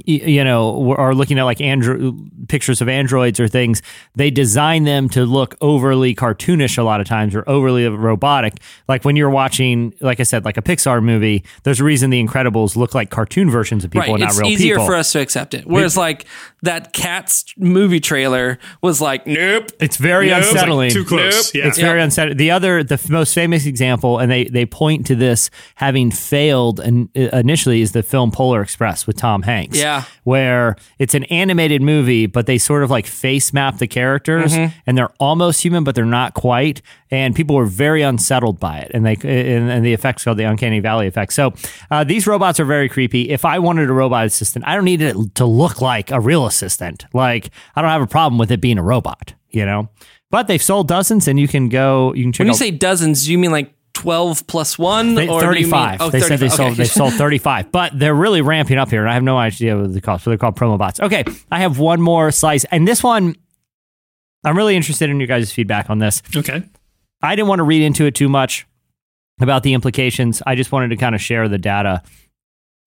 you know, are looking at like andro- pictures of androids or things, they design them to look overly cartoonish a lot of times or overly robotic. Like when you're watching, like I said, like a Pixar movie, there's a reason the Incredibles look like cartoon versions of people right. and not It's real easier people. for us to accept it. Whereas like that Cats movie trailer was like, nope. It's very Yeah, it was, like, unsettling. too close. Yeah. It's very unsettling. The other, the f- most famous example, and they they point to this having failed and uh, initially is the film Polar Express with Tom Hanks. Yeah. where it's an animated movie, but they sort of like face map the characters, Mm-hmm. and they're almost human, but they're not quite. And people were very unsettled by it, and they and, and the effects called the uncanny valley effect. So uh, these robots are very creepy. If I wanted a robot assistant, I don't need it to look like a real assistant. Like I don't have a problem with it being a robot, you know. But they've sold dozens, and you can go. You can check When you out say dozens, do you mean like twelve plus one, they, or do you mean- 35. oh, they said they 35. sold Okay. they sold 35, but they're really ramping up here, and I have no idea what the cost. so they're called promo bots. Okay, I have one more slice, and this one, I'm really interested in your guys' feedback on this. Okay. I didn't want to read into it too much about the implications. I just wanted to kind of share the data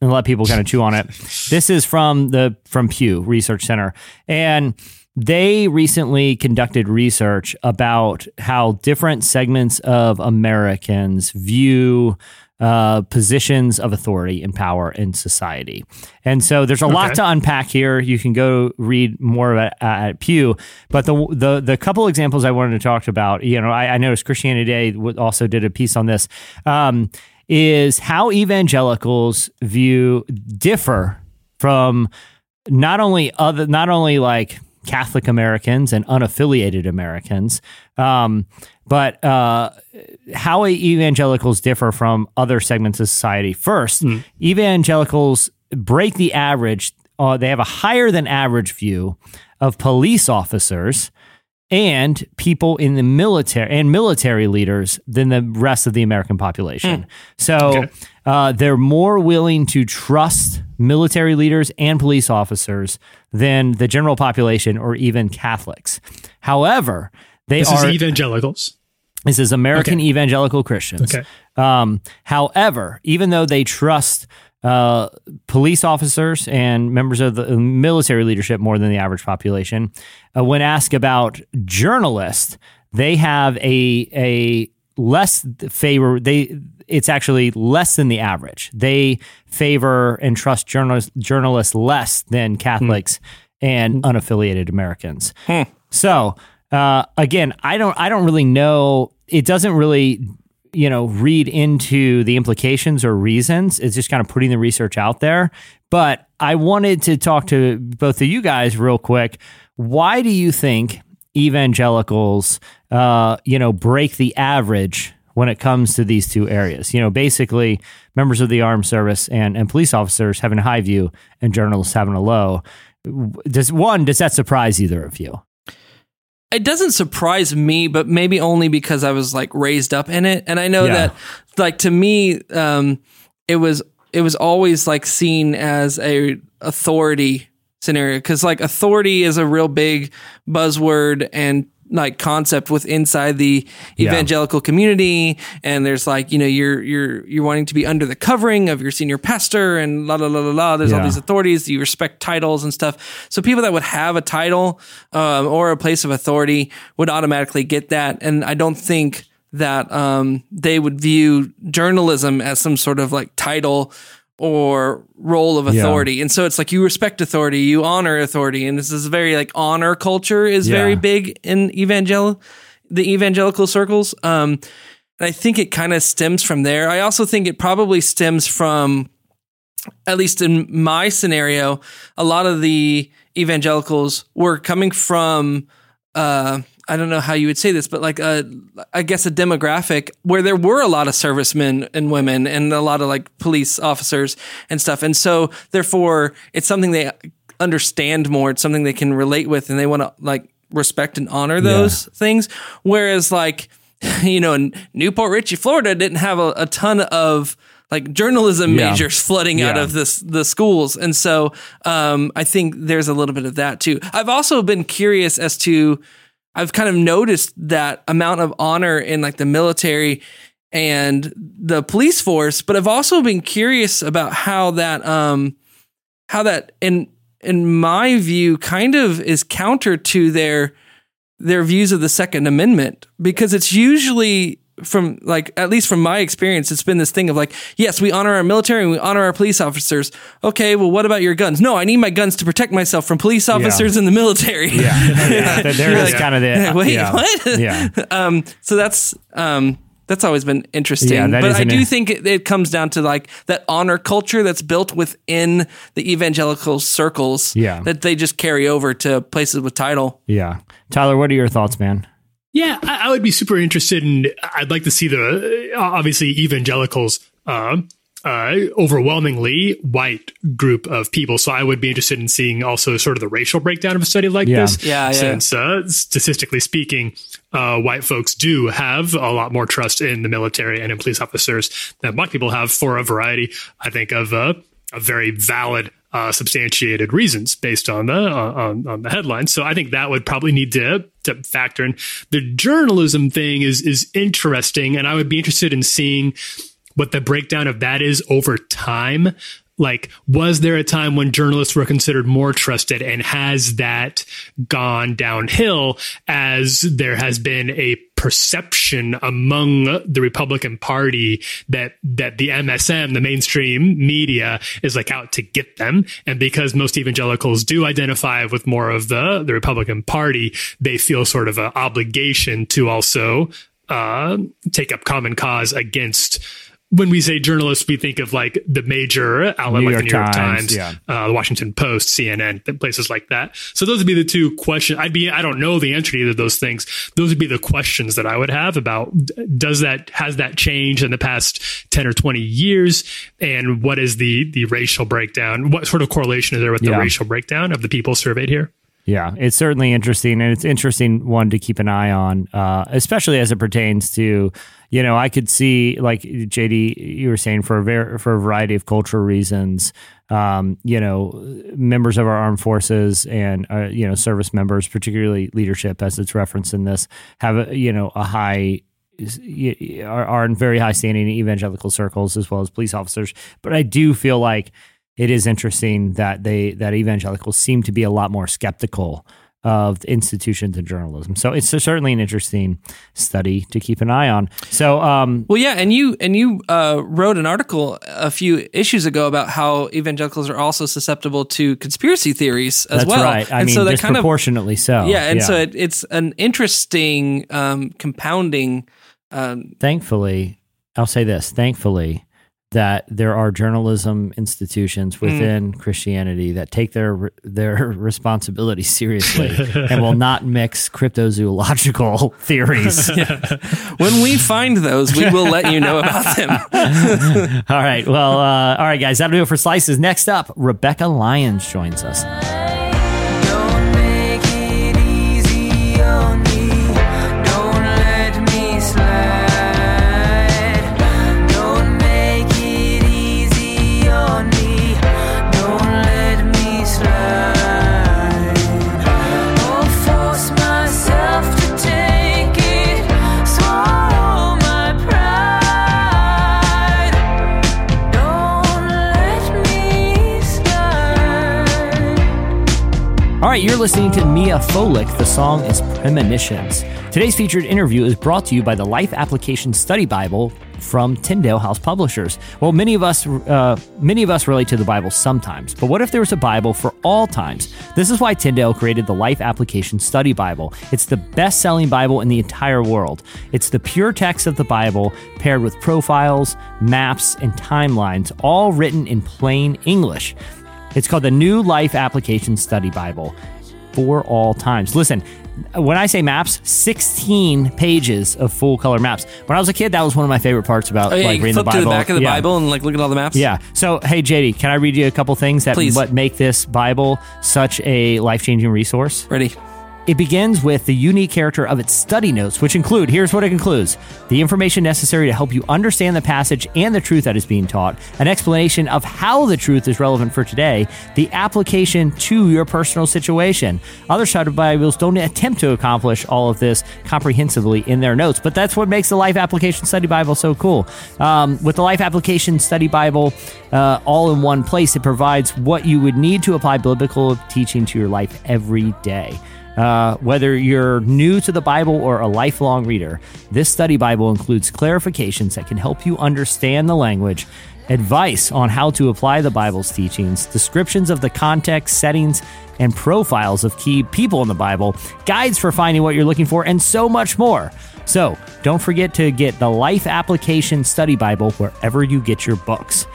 and let people kind of chew on it. This is from the from Pew Research Center, and they recently conducted research about how different segments of Americans view uh, positions of authority and power in society. And so there's a lot to unpack here. You can go read more at, at Pew, but the, the the couple examples I wanted to talk about, you know, I, I noticed Christianity Today also did a piece on this. Um, is how evangelicals view differ from not only other not only like Catholic Americans and unaffiliated Americans. Um, but uh, how evangelicals differ from other segments of society. First, mm. evangelicals break the average. Uh, they have a higher than average view of police officers and people in the military and military leaders than the rest of the American population. Mm. So okay. uh, they're more willing to trust military leaders and police officers than the general population or even Catholics. However, they this are evangelicals. This is American okay. evangelical Christians. Okay. Um, however, even though they trust uh, police officers and members of the military leadership more than the average population, uh, when asked about journalists, they have a a less favor. They it's actually less than the average. They favor and trust journalists journalists less than Catholics hmm. and unaffiliated Americans. Hmm. So uh, again, I don't I don't really know. It doesn't really you know read into the implications or reasons. It's just kind of putting the research out there. But I wanted to talk to both of you guys real quick. Why do you think evangelicals, uh, you know, break the average when it comes to these two areas? You know, basically, members of the armed service and, and police officers having a high view and journalists having a low. Does one does that surprise either of you? It doesn't surprise me, but maybe only because I was like raised up in it. And I know yeah. that like to me, um, it was, it was always like seen as a authority scenario. Cause like authority is a real big buzzword and like concept with inside the evangelical yeah. community and there's like you know you're you're you're wanting to be under the covering of your senior pastor and la la la la la there's yeah. all these authorities you respect titles and stuff so people that would have a title um, or a place of authority would automatically get that and i don't think that um, they would view journalism as some sort of like title or role of authority. Yeah. And so it's like you respect authority, you honor authority. And this is very like honor culture is yeah. very big in evangel the evangelical circles. Um, and I think it kind of stems from there. I also think it probably stems from, at least in my scenario, a lot of the evangelicals were coming from uh, I don't know how you would say this, but like a, I guess a demographic where there were a lot of servicemen and women and a lot of like police officers and stuff. And so therefore it's something they understand more. It's something they can relate with and they want to like respect and honor those yeah. things. Whereas like, you know, in New Port Richey, Florida didn't have a, a ton of, like journalism yeah. majors flooding yeah. out of this the schools and so um, i think there's a little bit of that too i've also been curious as to I've kind of noticed that amount of honor in like the military and the police force, but I've also been curious about how that um how that in in my view kind of is counter to their their views of the second amendment because it's usually from like at least from my experience it's been this thing of like yes we honor our military and we honor our police officers. Okay well what about your guns? No i need my guns to protect myself from police officers yeah. in the military. Yeah, yeah. there is like, kind of the wait yeah. what? Yeah. Um so that's um that's always been interesting. Yeah, but i do think it, it, comes down to like that honor culture that's built within the evangelical circles yeah. that they just carry over to places with title. Yeah. Tyler what are your thoughts man yeah, I, I, would be super interested in. I'd like to see the uh, obviously evangelicals. Uh, uh, overwhelmingly white group of people. So I would be interested in seeing also sort of the racial breakdown of a study like yeah. this. Yeah, Since uh, statistically speaking, uh, white folks do have a lot more trust in the military and in police officers than black people have for a variety, I think, of uh, a very valid uh, substantiated reasons based on the uh, on, on the headlines. So I think that would probably need to to factor in. The journalism thing is is interesting, and I would be interested in seeing what the breakdown of that is over time like was there a time when journalists were considered more trusted and has that gone downhill as there has been a perception among the Republican Party that that the MSM, the mainstream media, is like out to get them, and because most evangelicals do identify with more of the the Republican Party, they feel sort of an obligation to also uh, take up common cause against when we say journalists, we think of like the major outlet, New like York the New York Times, Times, yeah. uh, the Washington Post, CNN, places like that. So those would be the two questions. I'd be, I don't know the answer to either of those things. Those would be the questions that I would have about does that, has that changed in the past 10 or 20 years? And what is the, the racial breakdown? What sort of correlation is there with the racial breakdown of the people surveyed here? Yeah, it's certainly interesting, and it's interesting one to keep an eye on, uh, especially as it pertains to, you know, I could see like JD, you were saying for a ver- for a variety of cultural reasons, um, you know, members of our armed forces and uh, you know service members, particularly leadership, as it's referenced in this, have a, you know a high are, are in very high standing in evangelical circles as well as police officers. But I do feel like it is interesting that they that evangelicals seem to be a lot more skeptical of institutions and journalism. So it's certainly an interesting study to keep an eye on. So um, Well, yeah, and you and you uh, wrote an article a few issues ago about how evangelicals are also susceptible to conspiracy theories as that's well. right. I and mean, so that kind of disproportionately so. yeah, and so it, it's an interesting um, compounding. Um, thankfully, I'll say this: thankfully, that there are journalism institutions within Christianity that take their their responsibility seriously and will not mix cryptozoological theories. when we find those, we will let you know about them. all right, well, uh, all right, guys, that'll do it for slices. Next up, Rebekah Lyons joins us. Right, you're listening to Maya Folick. The song is Premonitions. Today's featured interview is brought to you by the Life Application Study Bible from Tyndale House Publishers. Well, many of us, uh, many of us relate to the Bible sometimes, but what if there was a Bible for all times? This is why Tyndale created the Life Application Study Bible. It's the best-selling Bible in the entire world. It's the pure text of the Bible paired with profiles, maps, and timelines, all written in plain English. It's called the New Life Application Study Bible for all times. Listen, when I say maps, 16 pages of full color maps. When I was a kid, that was one of my favorite parts about Oh, yeah, like reading the Bible. to the back of the Yeah. Bible and like look at all the maps. Yeah. So, hey, JD, can I read you a couple things that Please. what make this Bible such a life changing resource? ready. It begins with the unique character of its study notes, which include here's what it includes the information necessary to help you understand the passage and the truth that is being taught, an explanation of how the truth is relevant for today, the application to your personal situation. Other study Bibles don't attempt to accomplish all of this comprehensively in their notes, but that's what makes the Life Application Study Bible so cool. Um, with the Life Application Study Bible uh, all in one place, it provides what you would need to apply biblical teaching to your life every day. Uh, whether you're new to the Bible or a lifelong reader, this study Bible includes clarifications that can help you understand the language, advice on how to apply the Bible's teachings, descriptions of the context, settings, and profiles of key people in the Bible, guides for finding what you're looking for, and so much more. So, don't forget to get the Life Application Study Bible wherever you get your books.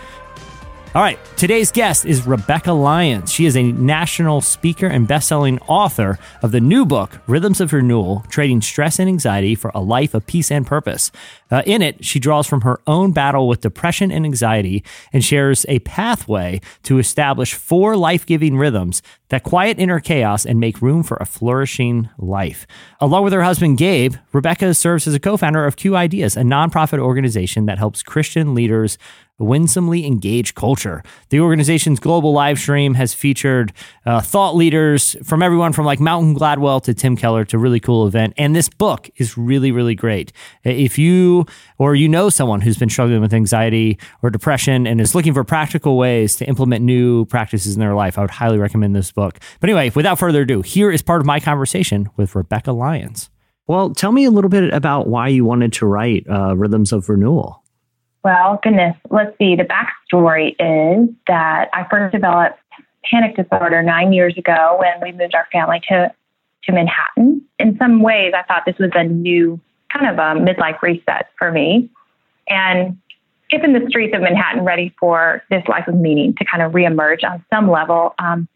All right, today's guest is Rebekah Lyons. She is a national speaker and best-selling author of the new book Rhythms of Renewal: Trading Stress and Anxiety for a Life of Peace and Purpose. Uh, in it, she draws from her own battle with depression and anxiety and shares a pathway to establish four life-giving rhythms that quiet inner chaos and make room for a flourishing life. Along with her husband Gabe, Rebekah serves as a co-founder of Q Ideas, a nonprofit organization that helps Christian leaders winsomely engage culture. The organization's global live stream has featured uh, thought leaders from everyone from like Malcolm Gladwell to Tim Keller to really cool event. And this book is really, really great. If you or you know someone who's been struggling with anxiety or depression and is looking for practical ways to implement new practices in their life, I would highly recommend this book. But anyway, without further ado, here is part of my conversation with Rebekah Lyons. Well, tell me a little bit about why you wanted to write uh, Rhythms of Renewal. Well, goodness, let's see. The backstory is that I first developed panic disorder nine years ago when we moved our family to, to Manhattan. In some ways, I thought this was a new kind of a midlife reset for me. And skipping the streets of Manhattan, ready for this life of meaning to kind of reemerge on some level. Um,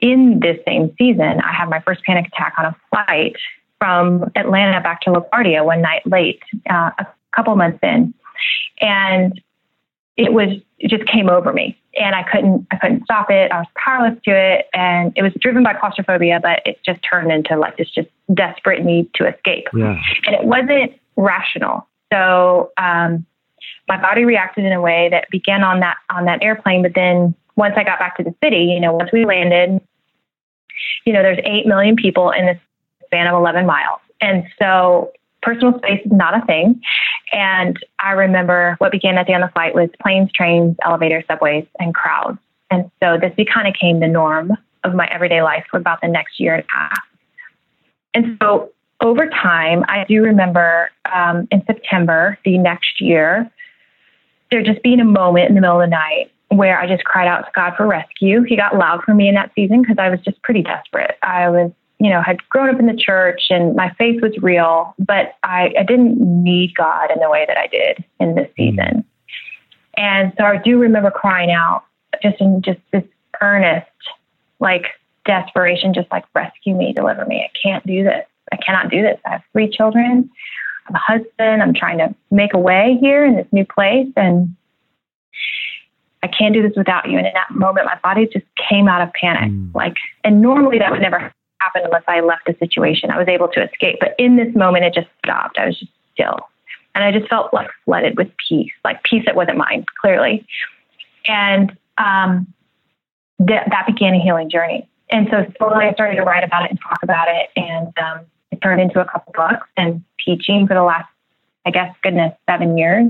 in this same season, I had my first panic attack on a flight from Atlanta back to LaGuardia one night late, uh, a couple months in, and it was it just came over me, and I couldn't I couldn't stop it. I was powerless to it, and it was driven by claustrophobia, but it just turned into like this just desperate need to escape, Yeah. and it wasn't rational. So um, my body reacted in a way that began on that on that airplane, but then once I got back to the city, you know, once we landed, you know, there's eight million people in this span of 11 miles. And so personal space is not a thing. And I remember what began at the end of the flight was planes, trains, elevators, subways, and crowds. And so this kind of became the norm of my everyday life for about the next year and a half. And so over time, I do remember um, in September the next year, there just being a moment in the middle of the night where I just cried out to God for rescue. He got loud for me in that season because I was just pretty desperate. I was, you know, had grown up in the church and my faith was real, but I, I didn't need God in the way that I did in this season. And so I do remember crying out just in just this earnest, like desperation, just like rescue me, deliver me. I can't do this. I cannot do this. I have three children. I'm a husband. I'm trying to make a way here in this new place. And I can't do this without you. And in that moment, my body just came out of panic. Mm. Like, and normally that would never happen unless I left the situation. I was able to escape. But in this moment, it just stopped. I was just still. And I just felt like flooded with peace, like peace that wasn't mine, clearly. And um, that, that began a healing journey. And so slowly I started to write about it and talk about it. And um, it turned into a couple books and teaching for the last, I guess, goodness, seven years.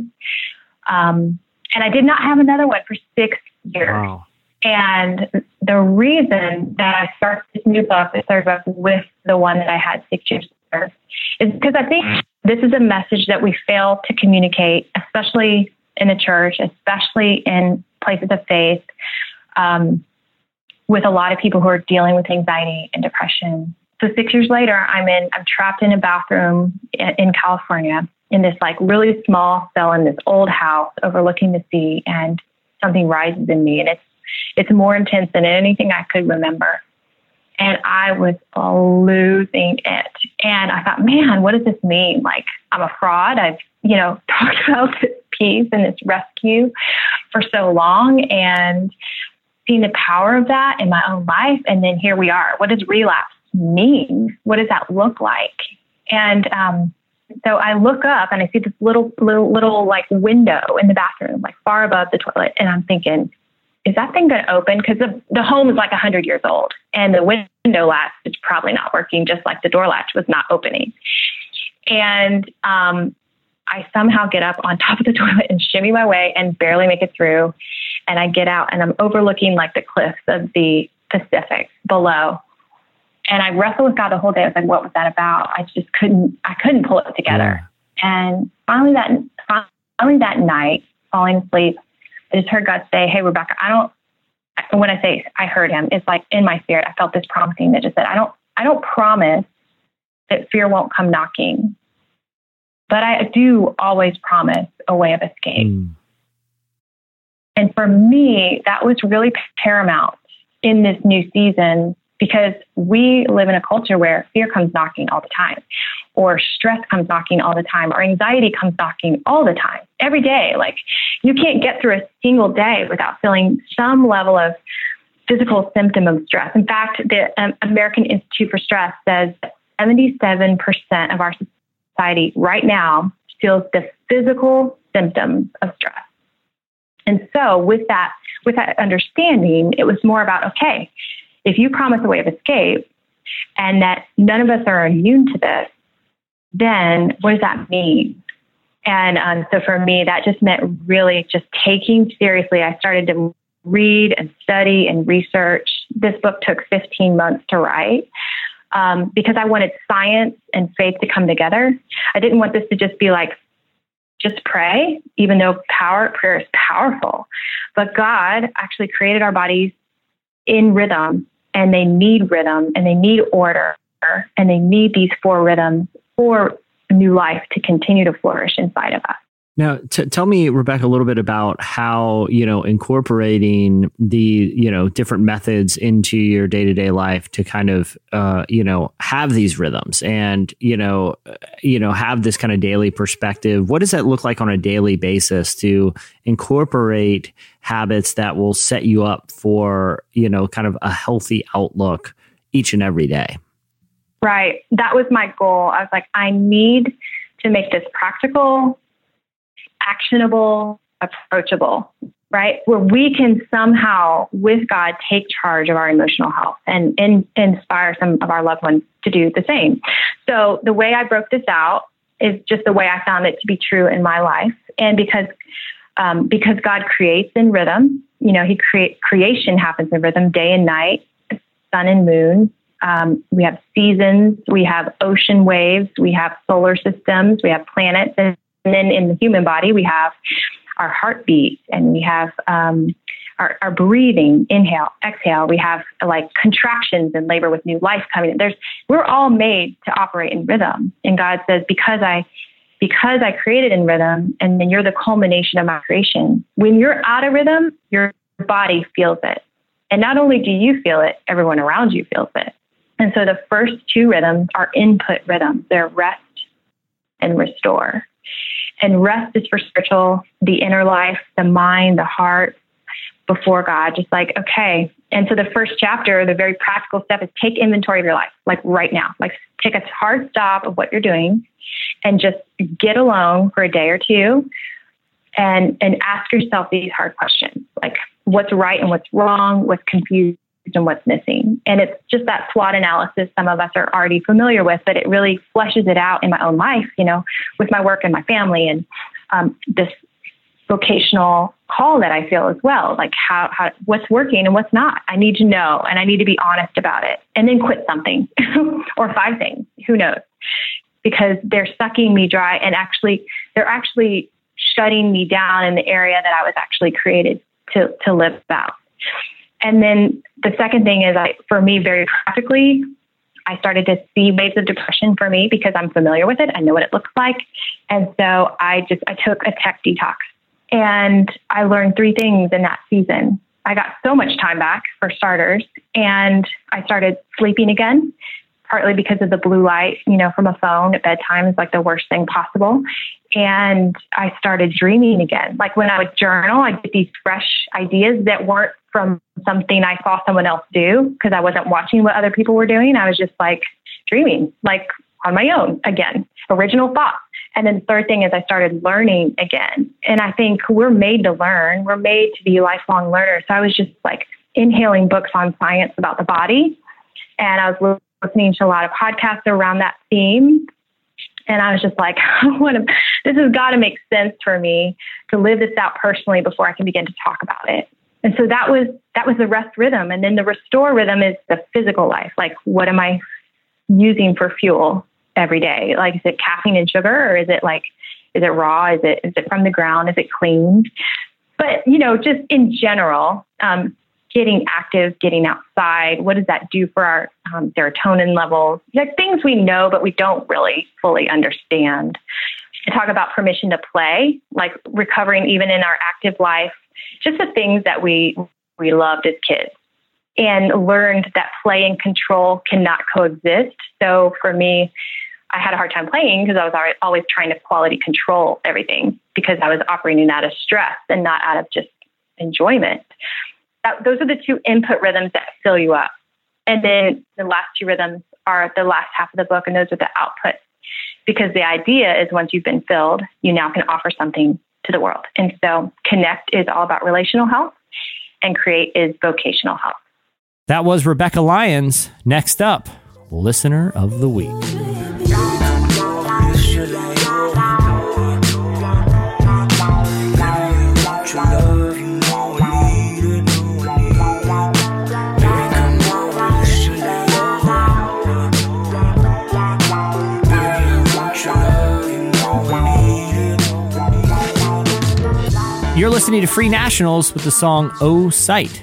Um, and I did not have another one for six years. Wow. And the reason that I start this new book, the third book, with the one that I had six years later, is because I think this is a message that we fail to communicate, especially in the church, especially in places of faith, um, with a lot of people who are dealing with anxiety and depression. So six years later, I'm in, I'm trapped in a bathroom in, in California in this like really small cell in this old house overlooking the sea, and something rises in me, and it's it's more intense than anything I could remember. And I was losing it. And I thought, man, what does this mean? Like, I'm a fraud. I've, you know, talked about this peace and this rescue for so long and seen the power of that in my own life. And then here we are. What does relapse mean? What does that look like? And um, so I look up and I see this little, little, little like window in the bathroom, like far above the toilet. And I'm thinking, is that thing going to open? Because the, the home is like 100 years old and the window latch is probably not working, just like the door latch was not opening. And um, I somehow get up on top of the toilet and shimmy my way and barely make it through. And I get out and I'm overlooking like the cliffs of the Pacific below. And I wrestled with God the whole day. I was like, what was that about? I just couldn't, I couldn't pull it together. And finally that, finally that night, falling asleep, I just heard God say, Hey, Rebekah, I don't, when I say I heard him, it's like in my spirit, I felt this prompting that just said, I don't, I don't promise that fear won't come knocking, but I do always promise a way of escape. Mm. And for me, that was really paramount in this new season because we live in a culture where fear comes knocking all the time, or stress comes knocking all the time, or anxiety comes knocking all the time, every day. Like you can't get through a single day without feeling some level of physical symptom of stress. In fact, the um, American Institute for Stress says 77% of our society right now feels the physical symptoms of stress. And so with that, with that understanding, it was more about, okay, if you promise a way of escape and that none of us are immune to this, then what does that mean? And um, so for me, that just meant really just taking seriously. I started to read and study and research. This book took 15 months to write um, because I wanted science and faith to come together. I didn't want this to just be like, just pray, even though power prayer is powerful. But God actually created our bodies in rhythm and they need rhythm and they need order and they need these four rhythms for new life to continue to flourish inside of us. Now, t- tell me, Rebekah, a little bit about how you know incorporating the you know different methods into your day to day life to kind of uh, you know have these rhythms and you know uh, you know have this kind of daily perspective. What does that look like on a daily basis to incorporate habits that will set you up for you know kind of a healthy outlook each and every day? Right. That was my goal. I was like, I need to make this practical, actionable, approachable, right? Where we can somehow, with God, take charge of our emotional health and, inspire some of our loved ones to do the same. So the way I broke this out is just the way I found it to be true in my life. And because um, because God creates in rhythm, you know, He create creation happens in rhythm, day and night, sun and moon, um, we have seasons, we have ocean waves, we have solar systems, we have planets, and then in the human body we have our heartbeat and we have um, our, our, breathing, inhale, exhale. We have like contractions and labor with new life coming in. There's we're all made to operate in rhythm, and God says because I because I created in rhythm, and then you're the culmination of my creation. When you're out of rhythm, your body feels it. And not only do you feel it, everyone around you feels it. And so the first two rhythms are input rhythms. They're rest and restore. And rest is for spiritual, the inner life, the mind, the heart before God. Just like, okay. And so the first chapter, the very practical step is take inventory of your life, like right now. Like take a hard stop of what you're doing and just get alone for a day or two and and ask yourself these hard questions. Like what's right and what's wrong, what's confused and what's missing. And it's just that SWOT analysis some of us are already familiar with, but it really fleshes it out in my own life, you know, with my work and my family and um, this vocational call that I feel as well. Like how, how, what's working and what's not. I need to know and I need to be honest about it and then quit something or five things. Who knows? Because they're sucking me dry and actually, they're actually shutting me down in the area that I was actually created to, to live out. And then the second thing is, I, for me, very practically, I started to see waves of depression for me because I'm familiar with it. I know what it looks like. And so I just, I took a tech detox and I learned three things in that season. I got so much time back for starters and I started sleeping again, partly because of the blue light, you know, from a phone at bedtime is like the worst thing possible. And I started dreaming again. Like when I would journal, I'd get these fresh ideas that weren't from something I saw someone else do because I wasn't watching what other people were doing. I was just like dreaming, like on my own again, original thoughts. And then the third thing is I started learning again. And I think we're made to learn. We're made to be lifelong learners. So I was just like inhaling books on science about the body. And I was listening to a lot of podcasts around that theme. And I was just like, to, this has got to make sense for me to live this out personally before I can begin to talk about it. And so that was that was the rest rhythm. And then the restore rhythm is the physical life. Like what am I using for fuel every day? Like is it caffeine and sugar or is it like is it raw? Is it is it from the ground? Is it clean? But you know, just in general, um, getting active, getting outside, what does that do for our um, serotonin levels? Like things we know, but we don't really fully understand. I talk about permission to play, like recovering even in our active life just the things that we we loved as kids and learned that play and control cannot coexist. So for me, I had a hard time playing because I was always trying to quality control everything because I was operating out of stress and not out of just enjoyment. That, those are the two input rhythms that fill you up. And then the last two rhythms are the last half of the book, and those are the outputs. Because the idea is once you've been filled, you now can offer something to the world. And so connect is all about relational health and create is vocational health. That was Rebekah Lyons. Next up, listener of the week. Listening to Free Nationals with the song Oh Sight.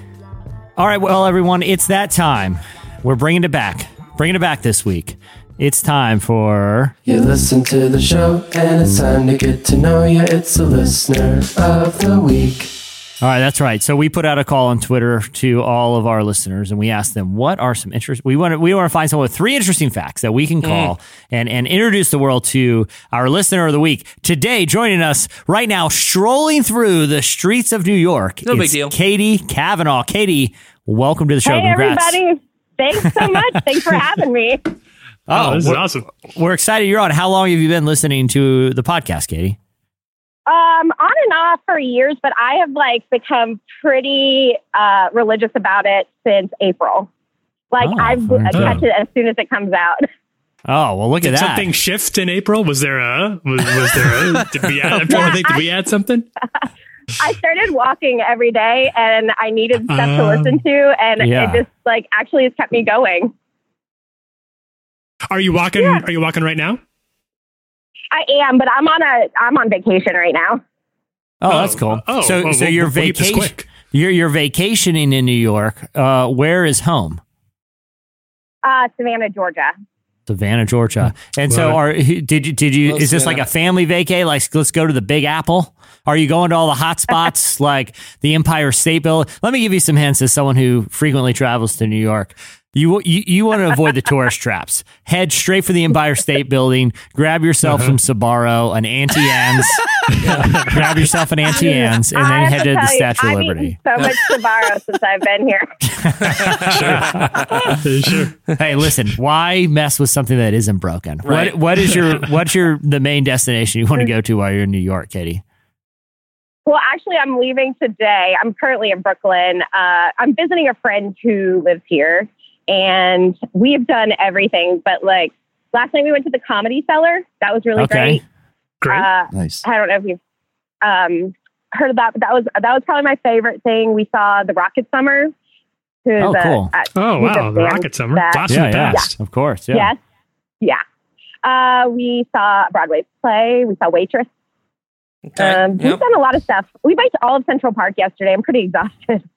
All right, well, everyone, it's that time. We're bringing it back. Bringing it back this week. It's time for. You listen to the show, and it's time to get to know you. It's the listener of the week. All right, that's right. So we put out a call on Twitter to all of our listeners, and we asked them what are some interest. We want to we want to find someone with three interesting facts that we can mm-hmm. call and and introduce the world to our listener of the week. Today, joining us right now, strolling through the streets of New York. No big deal. Katie Kavanaugh. Katie, welcome to the show. Hey, Congrats. everybody. Thanks so much. Thanks for having me. Oh, oh this is awesome. we're excited you're on. How long have you been listening to the podcast, Katie? Um, on and off for years, but I have like become pretty uh, religious about it since April. Like Oh, I've very I good. catch it as soon as it comes out. Oh well, look Did at that. something shift in April? Was there a was, was there a did we add, I'm trying to think, did we add something? I started walking every day, and I needed stuff to Um, listen to, and yeah. it just like actually has kept me going. Are you walking are you walking right now? I am, but I'm on a I'm on vacation right now. Oh, Oh, that's cool. oh, so, oh, so we'll- you're we'll vacation. You're you're vacationing in New York. Uh, where is home? Uh, Savannah, Georgia. Savannah, Georgia. And so, are did you did you Love is this like Savannah. a family vacay? Like, let's go to the Big Apple. Are you going to all the hot spots like the Empire State Building? Let me give you some hints as someone who frequently travels to New York. You, you, you want to avoid the tourist traps. Head straight for the Empire State Building. Grab yourself Uh-huh. some Sbarro, an Auntie Anne's. grab yourself an Auntie Anne's, and then head to the tell you, Statue of I've Liberty. eaten so much Sbarro since I've been here. sure. hey, listen. Why mess with something that isn't broken? Right. What what is your what's your the main destination you want to go to while you're in New York, Katie? Well, actually, I'm leaving today. I'm currently in Brooklyn. Uh, I'm visiting a friend who lives here, and we've done everything. But like last night, we went to the Comedy Cellar. That was really Okay. great. Great. Uh, Nice. I don't know if you've um, heard of that, but that was that was probably my favorite thing. We saw the Rocket Summer. Who's Oh, a- cool. a- oh wow, the Rocket Summer. that- Blast from the past. of course. Yeah. Yes, yeah. Uh, we saw a Broadway play. We saw Waitress. Okay. Um, Yep. We've done a lot of stuff. We biked all of Central Park yesterday. I'm pretty exhausted.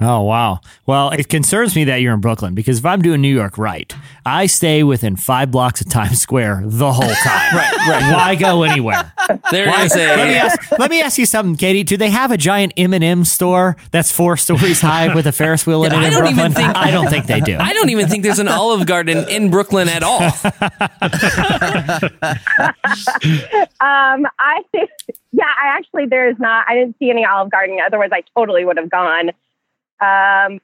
Oh wow. Well, it concerns me that you're in Brooklyn because if I'm doing New York right, I stay within five blocks of Times Square the whole time. right. Right. Why go anywhere? There Why- is let me a ask. Let me ask you something, Katie. Do they have a giant M and M store that's four stories high with a Ferris wheel in it I in don't even think- I don't think they do. I don't even think there's an Olive Garden in Brooklyn at all. Um, I think, yeah, I actually, there's not, I didn't see any Olive Garden. Otherwise, I totally would have gone. Um,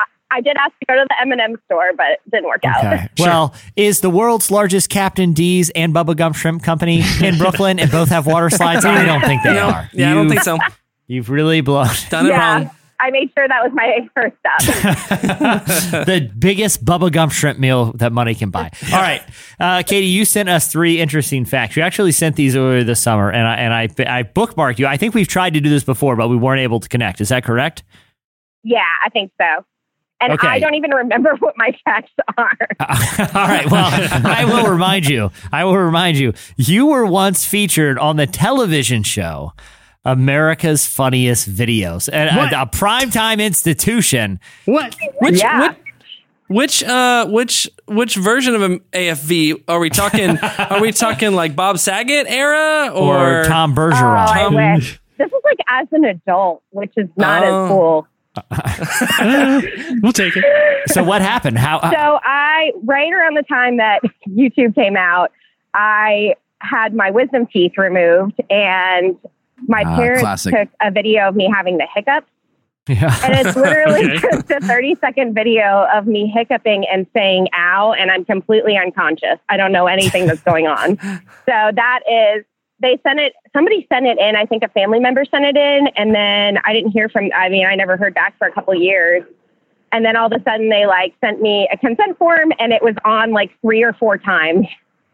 I, I did ask to go to the M&M store, but it didn't work out. Okay. Well, is the world's largest Captain D's and Bubba Gump Shrimp Company in Brooklyn and both have water slides? I don't think they No, are. yeah, I don't think so. You've really blown Done it yeah, wrong. I made sure that was my first step. the biggest Bubba Gump Shrimp meal that money can buy. All right, uh, Katie, you sent us three interesting facts. You actually sent these earlier this summer, and I and I, I bookmarked you. I think we've tried to do this before, but we weren't able to connect. Is that correct? Yeah, I think so. And Okay. I don't even remember what my facts are. All right. Well, I will remind you. I will remind you. You were once featured on the television show America's Funniest Videos, and a, a primetime institution. What? Which Yeah. which which uh which which version of AFV are we talking? are we talking like Bob Saget era Or, or, Tom Oh, Bergeron. I wish. This is like as an adult, which is not Oh. as cool. Uh, we'll take it. so what happened? How? uh, So I, right around the time that YouTube came out, I had my wisdom teeth removed, and my Ah, parents classic. took a video of me having the hiccups. yeah. And it's literally Okay. just a 30 second video of me hiccuping and saying ow, and I'm completely unconscious. I don't know anything that's going on. So that is, they sent it, somebody sent it in. I think a family member sent it in. And then I didn't hear from, I mean, I never heard back for a couple of years. And then all of a sudden they like sent me a consent form and it was on like three or four times.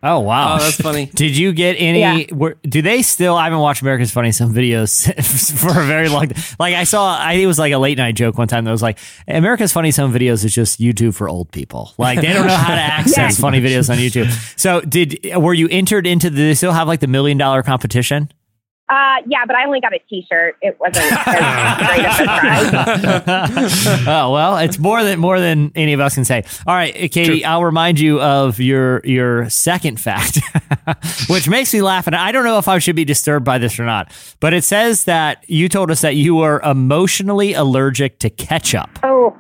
Oh wow, Oh, that's funny. Did you get any? Yeah. Were, do they still? I haven't watched America's Funny some videos for a very long. Time. Like I saw, I think it was like a late night joke one time that was like America's Funny some videos is just YouTube for old people. Like they don't know how to access funny videos on YouTube. So did were you entered into? the, they still have like the million dollar competition? Uh, yeah, but I only got a T-shirt. It wasn't as great of a prize. oh well, it's more than more than any of us can say. All right, Katie, I'll remind you of your your second fact, which makes me laugh, and I don't know if I should be disturbed by this or not. But it says that you told us that you were emotionally allergic to ketchup. Oh,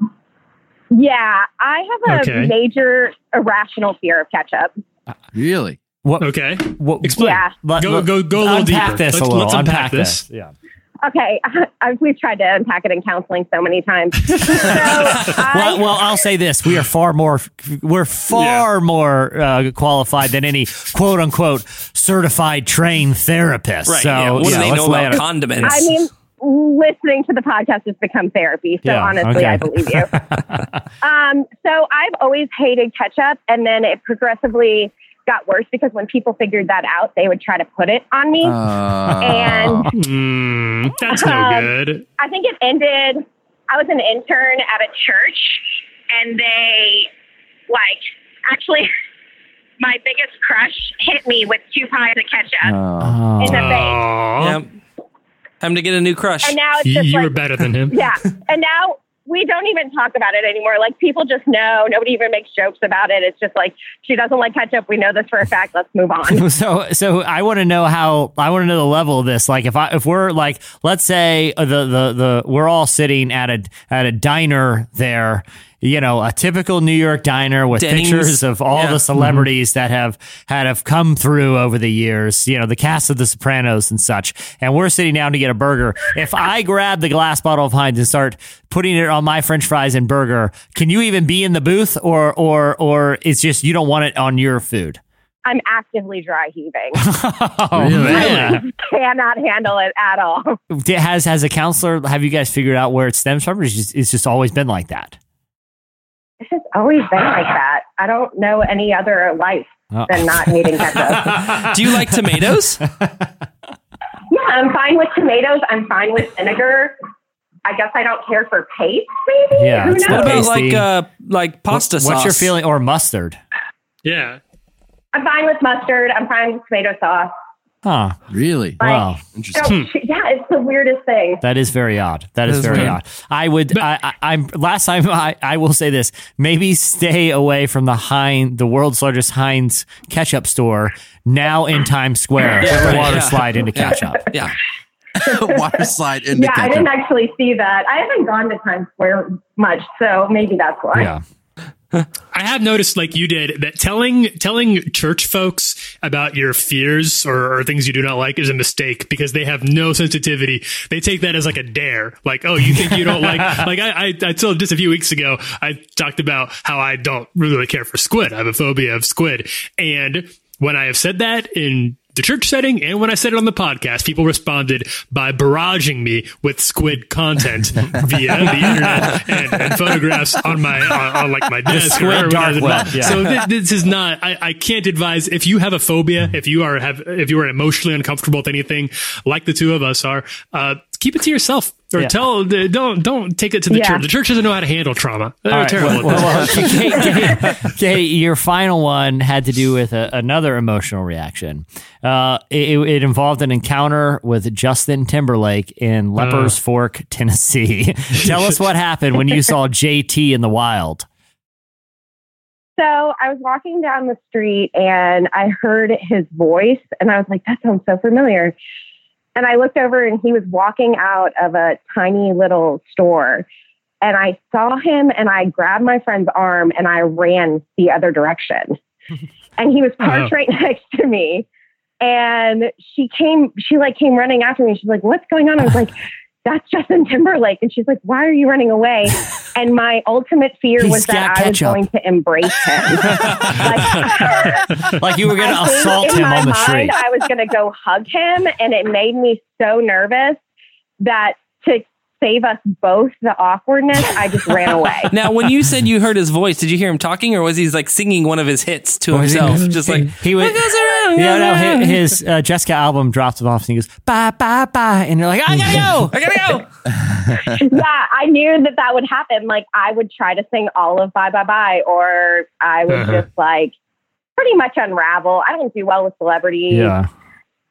yeah. I have a Okay. major irrational fear of ketchup. Really? What? Okay. What? Explain. Yeah. let- Go- let- go- go a little unpack deeper. this Let's- a little. let's unpack unpack this. this. Yeah. Okay, I, we've tried to unpack it in counseling so many times. So I, Well, well, I'll say this: we are far more, we're far more uh, qualified than any quote unquote certified trained therapist. Right. So, yeah. What do yeah, they know about it- condiments? I mean, listening to the podcast has become therapy. So Yeah, honestly, okay. I believe you. um, so I've always hated ketchup, and then it progressively got worse because when people figured that out, they would try to put it on me. Uh, and Mm, that's no Um, good. I think it ended. I was an intern at a church, and they like actually. My biggest crush hit me with two pies of ketchup Oh. in the face, Aw. Yep. Time to get a new crush. and now it's You, just you like were better than him. yeah. And now we don't even talk about it anymore. Like people just know. Nobody even makes jokes about it. It's just like she doesn't like ketchup. We know this for a fact. Let's move on. So, so I want to know how I want to know the level of this. Like, if I if we're like, let's say uh, the the the we're all sitting at a at a diner there, you know, a typical New York diner with Dennings. pictures of all Yeah. the mm-hmm. celebrities that have had have come through over the years. You know, the cast of The Sopranos and such. And we're sitting down to get a burger. If I grab the glass bottle of Heinz and start putting it on my French fries and burger, can you even be in the booth, or or or it's just you don't want it on your food? I'm actively dry heaving. Oh Really? man! Cannot handle it at all. Has has a counselor? Have you guys figured out where it stems from? Or it's just, it's just always been like that. It's just always been like that. I don't know any other life Oh. than not hating ketchup. Do you like tomatoes? yeah, I'm fine with tomatoes. I'm fine with vinegar. I guess I don't care for paste. Maybe. Yeah, Who knows? what about Pasty. like uh like pasta What- sauce? What's your feeling? Or mustard? Yeah. I'm fine with mustard. I'm fine with tomato sauce. Huh? really? Like, Wow. Interesting. don't- yeah, it's the weirdest thing. That is very odd. That is, is very weird. odd. I would. I, I, I'm last time. I, I will say this. Maybe stay away from the Heinz, the world's largest Heinz ketchup store, now in Times Square, with the water yeah. slide into ketchup. Yeah. Water slide into Yeah, I didn't actually see that. I haven't gone to Times Square much, so maybe that's why. Yeah. I have noticed, like you did, that telling telling church folks about your fears or, or things you do not like is a mistake because they have no sensitivity. They take that as like a dare. Like, oh, you think you don't like? like I, I, I told just a few weeks ago, I talked about how I don't really care for squid. I have a phobia of squid, and when I have said that in the church setting and when I said it on the podcast, people responded by barraging me with squid content via the internet and, and photographs on my on, on like my desk or dark web, yeah. So this, this is not. I, I can't advise if you have a phobia, if you are have if you are emotionally uncomfortable with anything, like the two of us are. Uh, keep it to yourself or Yeah. tell uh, don't don't take it to the Yeah. church. The church doesn't know how to handle trauma. They're All right, terrible. well, at well, well, Kate, Kate, Kate, your final one had to do with a, another emotional reaction. Uh, it, it involved an encounter with Justin Timberlake in Leipers Fork, Tennessee. Tell us what happened when you saw JT in the wild. So I was walking down the street and I heard his voice and I was like, that sounds so familiar. And I looked over and he was walking out of a tiny little store. And I saw him and I grabbed my friend's arm and I ran the other direction. and he was uh-huh. parked Oh. right next to me. And she came, she like came running after me. She's like, what's going on? I was like, that's Justin Timberlake. And she's like, why are you running away? And my ultimate fear He's was that I was ketchup. going to embrace him. like, Like you were going to assault him on the mind, street. I was going to go hug him, and it made me so nervous that to save us both the awkwardness, I just ran away. Now, when you said you heard his voice, did you hear him talking, or was he like singing one of his hits to Was he- himself? Just like he was. "What around, Yeah, no, goes his, his uh, Jessica album dropped him off and he goes, bye, bye, bye. And you're like, I gotta go. I gotta go. yeah, I knew that that would happen. Like, I would try to sing all of Bye Bye Bye, or I would Uh-huh. just like pretty much unravel. I don't do well with celebrities. Yeah.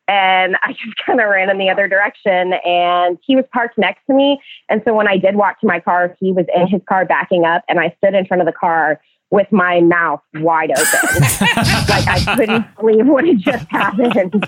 And I just kind of ran in the other direction and he was parked next to me. And so when I did walk to my car, he was in his car backing up and I stood in front of the car with my mouth wide open. like I couldn't believe what had just happened.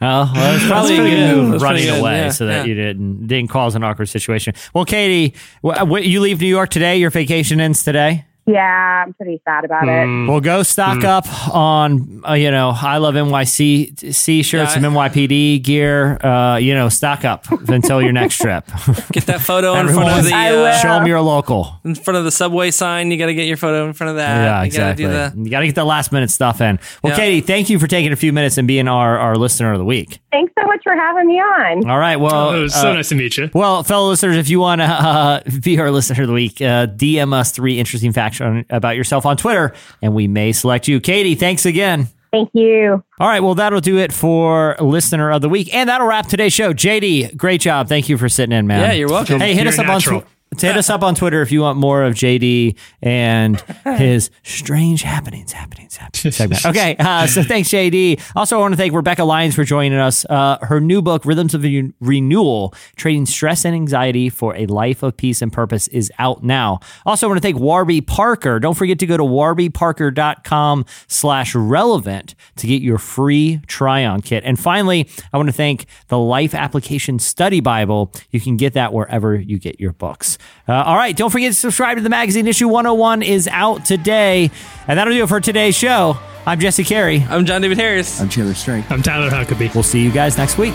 Oh, well, it's probably a pretty good good. move running good, away yeah, so that yeah. you didn't didn't cause an awkward situation. Well, Katie, wh- wh- you leave New York today. Your vacation ends today. Yeah, I'm pretty sad about it. Well, go stock up on uh, you know I love NYC C shirts, Yeah, some NYPD gear. Uh, you know, stock up until your next trip. Get that photo in front of the I uh. Show them you're local. in front of the subway sign. You got to get your photo in front of that. yeah, you exactly. Gotta do the, You got to get the last minute stuff in. Well, Yeah. Katie, thank you for taking a few minutes and being our, our listener of the week. Thanks so much for having me on. All right. Well, Oh, it was so uh, nice to meet you. Well, fellow listeners, if you want to uh, be our listener of the week, uh, DM us three interesting facts on, about yourself on Twitter, and we may select you. Katie, thanks again. Thank you. All right, well, that'll do it for listener of the week, and that'll wrap today's show. JD, great job. Thank you for sitting in, man. Yeah, you're welcome. Hey, hit You're us up natural. on Twitter. Hit us up on Twitter if you want more of JD and his strange happenings, happenings, happenings segment. Okay, uh, so thanks, JD. Also, I want to thank Rebekah Lyons for joining us. Uh, her new book, Rhythms of Re- Renewal Trading Stress and Anxiety for a Life of Peace and Purpose, is out now. Also, I want to thank Warby Parker. Don't forget to go to warbyparker.com slash relevant to get your free try on kit. And finally, I want to thank the Life Application Study Bible. You can get that wherever you get your books. Uh, all right, don't forget to subscribe to the magazine. Issue 101 is out today. And that'll do it for today's show. I'm Jesse Carey. I'm John David Harris. I'm Taylor Strang. I'm Tyler Huckabee. We'll see you guys next week.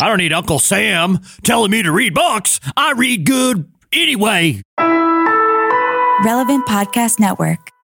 I don't need Uncle Sam telling me to read books. I read good anyway. Relevant Podcast Network.